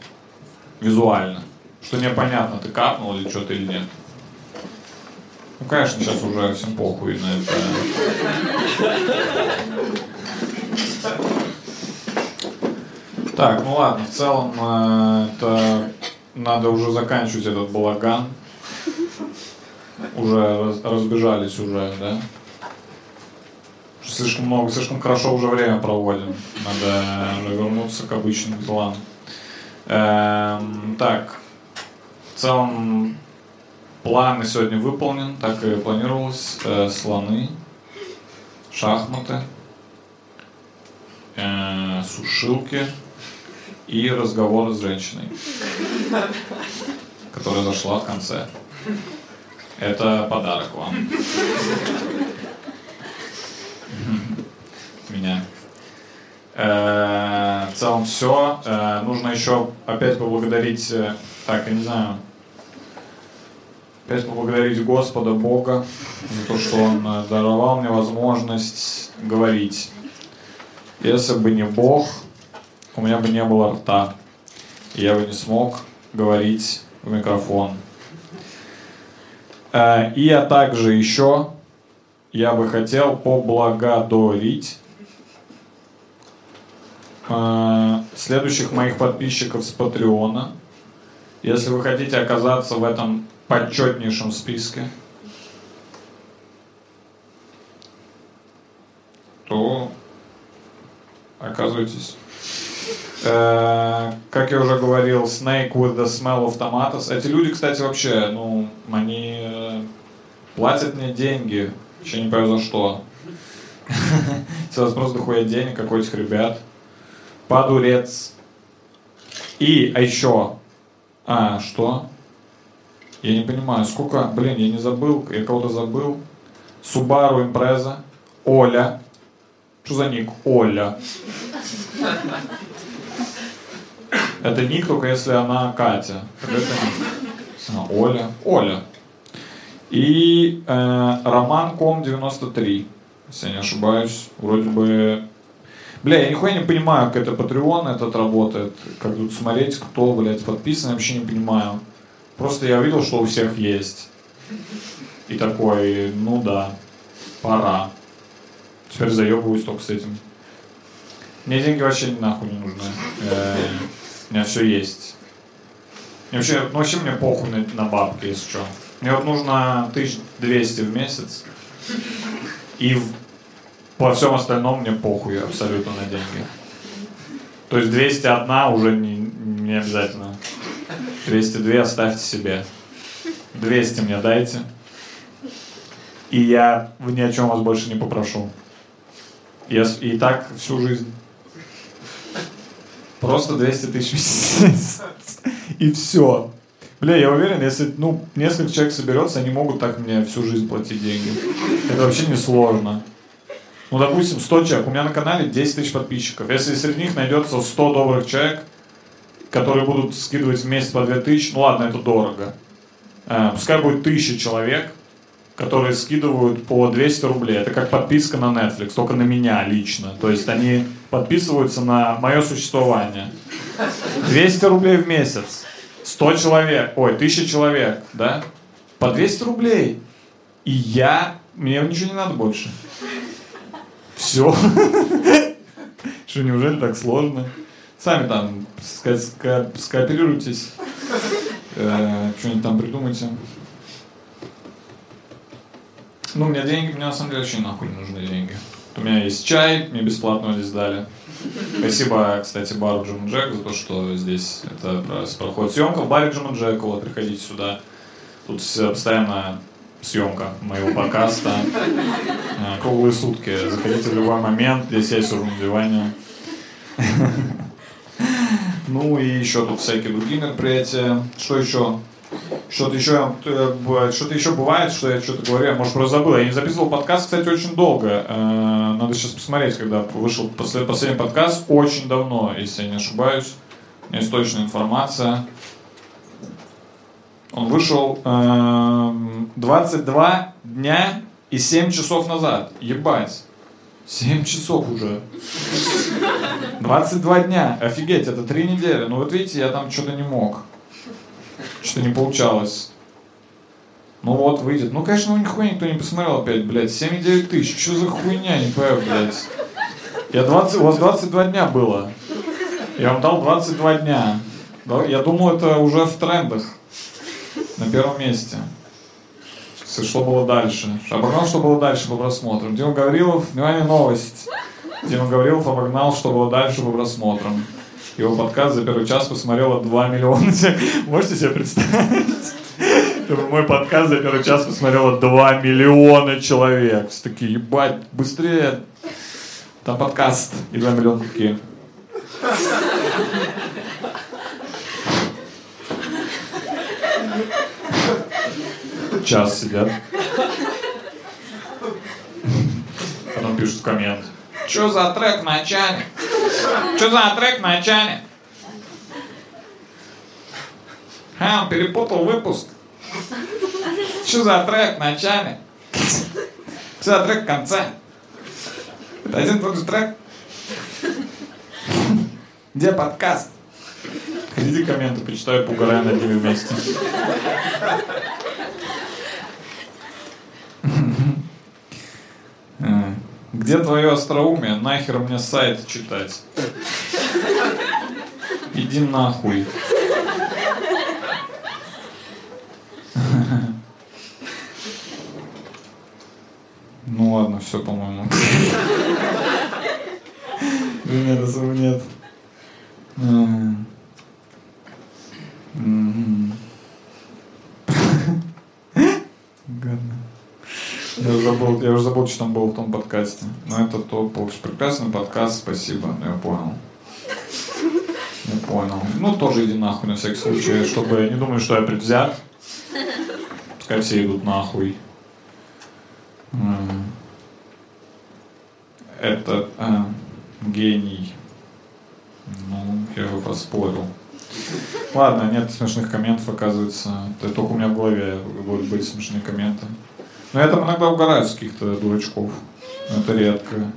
визуально, что непонятно, ты капнул или что-то или нет. Ну, конечно, сейчас уже всем похуй на это. Так, ну ладно, в целом э, это надо уже заканчивать этот балаган. Уже раз- разбежались уже, да? Слишком много, слишком хорошо уже время проводим. Надо вернуться к обычным делам. Эм, так, в целом План сегодня выполнен, так и планировалось. Э, слоны, шахматы, э, сушилки и разговоры с женщиной, которая зашла в конце. Это подарок вам. Меня. Э, В целом все. Нужно еще опять поблагодарить, э, так, я не знаю, Опять поблагодарить Господа Бога за то, что Он э, даровал мне возможность говорить. Если бы не Бог, у меня бы не было рта. И я бы не смог говорить в микрофон. Э, И я также еще, я бы хотел поблагодарить э, следующих моих подписчиков с Патреона. Если вы хотите оказаться в этом почетнейшем списке, то оказывайтесь. Э, Как я уже говорил, Snake with the smell of tomatoes. Эти люди, кстати, вообще, ну, они э, платят мне деньги. Еще не понимаю за что. Сейчас просто дохуя денег, как у этих ребят. Падурец. И, а еще, а, что? Я не понимаю, сколько, блин, я не забыл, я кого-то забыл. Subaru Impreza, Оля. Что за ник? Оля. Это ник только если она Катя. Это ник. А, Оля. Оля. И э, Роман Ком 93, если я не ошибаюсь. Вроде бы Бля, я нихуя не понимаю, как это Patreon этот работает. Как тут смотреть, кто, блядь, подписан, я вообще не понимаю. Просто я видел, что у всех есть. И такой, ну да, пора. Теперь заебываюсь только с этим. Мне деньги вообще нахуй не нужны. Э, У меня все есть. Вообще, ну вообще мне похуй на, на бабки, если что. Мне вот нужно 1200 в месяц. И в- по всем остальном мне похуй абсолютно на деньги. То есть 201 уже не, не обязательно. 202 оставьте себе. 200 мне дайте. И я ни о чем вас больше не попрошу. С- и так всю жизнь. Просто 200 тысяч. И все. Бля, я уверен, если ну, несколько человек соберется, они могут так мне всю жизнь платить деньги. Это вообще не сложно. Ну, допустим, 100 человек. У меня на канале 10 тысяч подписчиков. Если среди них найдется 100 добрых человек, которые будут скидывать в месяц по 2000, ну ладно, это дорого. Э, Пускай будет 1000 человек, которые скидывают по 200 рублей. Это как подписка на Netflix, только на меня лично. То есть они подписываются на мое существование. 200 рублей в месяц. 100 человек, ой, 1000 человек, да? По 200 рублей. И я, мне ничего не надо больше. Все. Что, неужели так сложно? Сами там скооперируйтесь. Э, что-нибудь там придумайте. Ну, у меня деньги, мне на самом деле очень нахуй нужны деньги. У меня есть чай, мне бесплатно здесь дали. Спасибо, кстати, бару Джим Джек за то, что здесь это про- проходит съемка в баре Джима Джека. Вот, приходите сюда. Тут постоянно съемка моего подкаста. Э, Круглые сутки. Заходите в любой момент. Здесь я сижу на диване. Ну и еще тут всякие другие мероприятия. Что еще? Что-то еще, э, что-то еще бывает, что я что-то говорю, я, может, просто забыл. Я не записывал подкаст, кстати, очень долго. Э, Надо сейчас посмотреть, когда вышел после- последний подкаст. Очень давно, если я не ошибаюсь. У меня есть точная информация. Он вышел эм, 22 дня и 7 часов назад. Ебать. 7 часов уже. 22 дня. Офигеть, это 3 недели. Ну вот видите, я там что-то не мог. Что-то не получалось. Ну вот, выйдет. Ну, конечно, ну нихуя никто не посмотрел опять, блядь. 7,9 тысяч. Что за хуйня, не понимаю, блядь. Я 20, у вас 22 дня было. Я вам дал 22 дня. Я думал, это уже в трендах. На первом месте. Что было дальше? Обогнал, что было дальше по просмотрам. Дима Гаврилов, внимание, новость. Дима Гаврилов обогнал, что было дальше по просмотрам. Его подкаст за первый час посмотрело 2 миллиона. Можете себе представить? Мой подкаст за первый час посмотрело 2 миллиона человек. Все такие, ебать, быстрее. Там подкаст и 2 миллиона такие. Час сидят. Потом пишут коммент. Чё за трек начале? Чё за трек начале? А, он перепутал выпуск. Что за трек начале? Что за трек в конце? Это один тот же трек? Где подкаст? Ходите комменты, почитаю, поугараю над ними вместе. Э, Где твое остроумие? Нахер мне сайт читать? Иди нахуй. Ну ладно, все, по-моему. Да Нет. Гадно. Я забыл, я уже забыл, что там было в том подкасте. Но это то, получше, прекрасный подкаст, спасибо, я понял. Я понял. Ну, тоже иди нахуй, на всякий случай, чтобы не думали, что я предвзят. Пускай все идут нахуй. Это а, гений. Ну, я бы поспорил. Ладно, нет смешных комментов, оказывается. Это только у меня в голове будут быть смешные комменты. Но я там иногда угораю с каких-то дурачков. Это редко.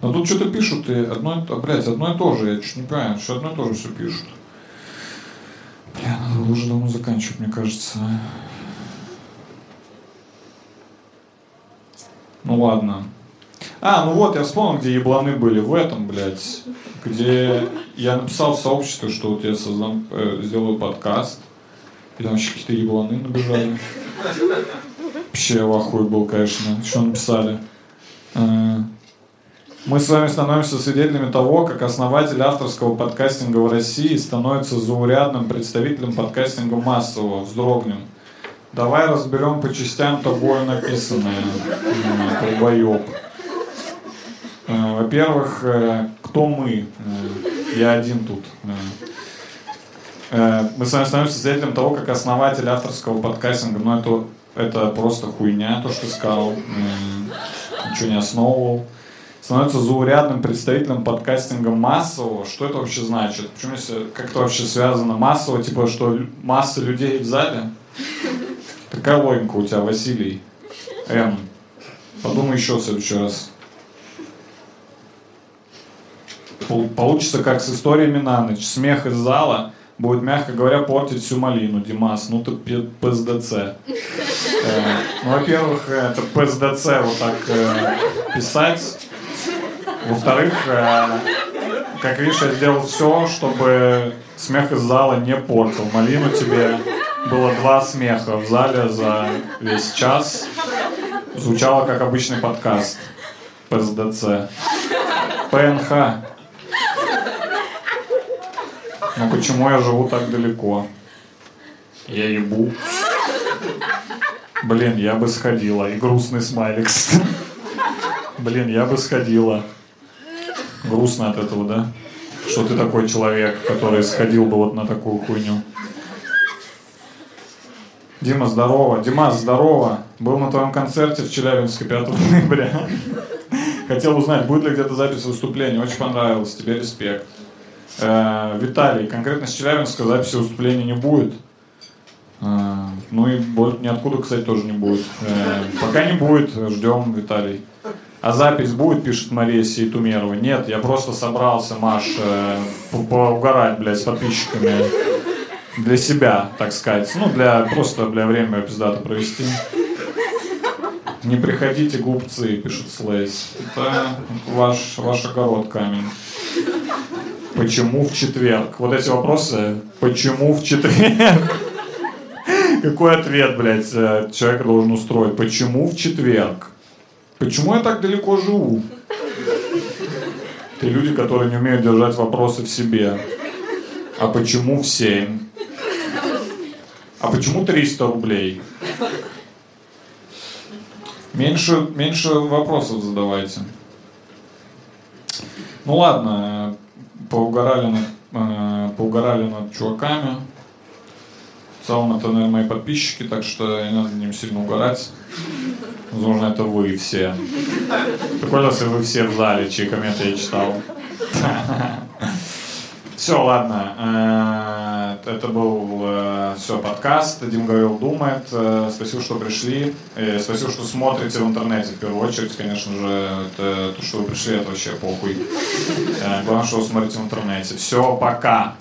Но тут что-то пишут, и одно, то- блядь, одно и то же. Я чуть не понимаю, что одно и то же все пишут. Бля, надо уже давно заканчивать, мне кажется. Ну ладно. А, ну вот, я вспомнил, где ебланы были. В этом, блядь. Где я написал в сообществе, что вот я создам, э, сделаю подкаст. И там еще какие-то ебланы набежали. Вообще в ахуе был, конечно. Что написали? Э, Мы с вами становимся свидетелями того, как основатель авторского подкастинга в России становится заурядным представителем подкастинга массового. Вздрогнем. Давай разберем по частям тобою написанное. М, Долбоеб. Э, Во-первых, э, кто мы? Я один тут. Э, Мы с вами становимся свидетелем того, как основатель авторского подкастинга, ну это, это просто хуйня, то, что сказал, ничего не основывал. Становится заурядным представителем подкастинга массового. Что это вообще значит? Почему если, как это вообще связано? Массово, типа, что масса людей в зале? Какая логика у тебя, Василий? М. Подумай еще в следующий раз. Пол- Получится как с историями на ночь. Смех из зала будет, мягко говоря, портить всю малину, Димас. Ну ты ПСДЦ. Э, ну, во-первых, это ПСДЦ вот так э, писать. Во-вторых, э, как видишь, я сделал все, чтобы смех из зала не портил. Малину тебе было два смеха в зале за весь час. Звучало как обычный подкаст. ПСДЦ. ПНХ. Ну почему я живу так далеко? Я ебу. Блин, я бы сходила. И грустный смайлик. Блин, я бы сходила. Грустно от этого, да? Что ты такой человек, который сходил бы вот на такую хуйню. Дима, здорово. Димас, здорово. Был на твоем концерте в Челябинске 5 ноября. Хотел узнать, будет ли где-то запись выступления. Очень понравилось. Тебе респект. Э, Виталий, конкретно с Челябинска записи выступления не будет. Э, ну и больше ниоткуда, кстати, тоже не будет. Э, пока не будет, ждем, Виталий. А запись будет, пишет Мария Сейтумерова. Нет, я просто собрался, Маш, э, по- поугарать, блядь, с подписчиками. Для себя, так сказать. Ну, для просто для время пиздато провести. Не приходите, глупцы, пишет Слейс. Это ваш, ваш огород камень. Почему в четверг? Вот эти вопросы. Почему в четверг? Какой ответ, блядь, э, человек должен устроить? Почему в четверг? Почему я так далеко живу? Ты люди, которые не умеют держать вопросы в себе. А почему в 7? А почему 300 рублей? Меньше, меньше вопросов задавайте. Ну ладно, поугарали над, э, поугарали над чуваками. В целом это, наверное, мои подписчики, так что не надо ним сильно угорать. Возможно, это вы все. Прикольно, если вы все в зале, чьи комменты я читал. Все, ладно. Э, Это был все подкаст. Дим говорил, думает. Э, Спасибо, что пришли. Э, Спасибо, что смотрите в интернете в первую очередь. Конечно же, то, что вы пришли, это вообще похуй. Э, Главное, что вы смотрите в интернете. Все, пока.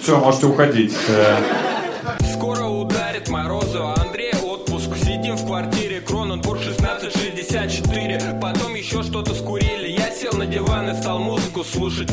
Все, можете уходить. Музыку слушать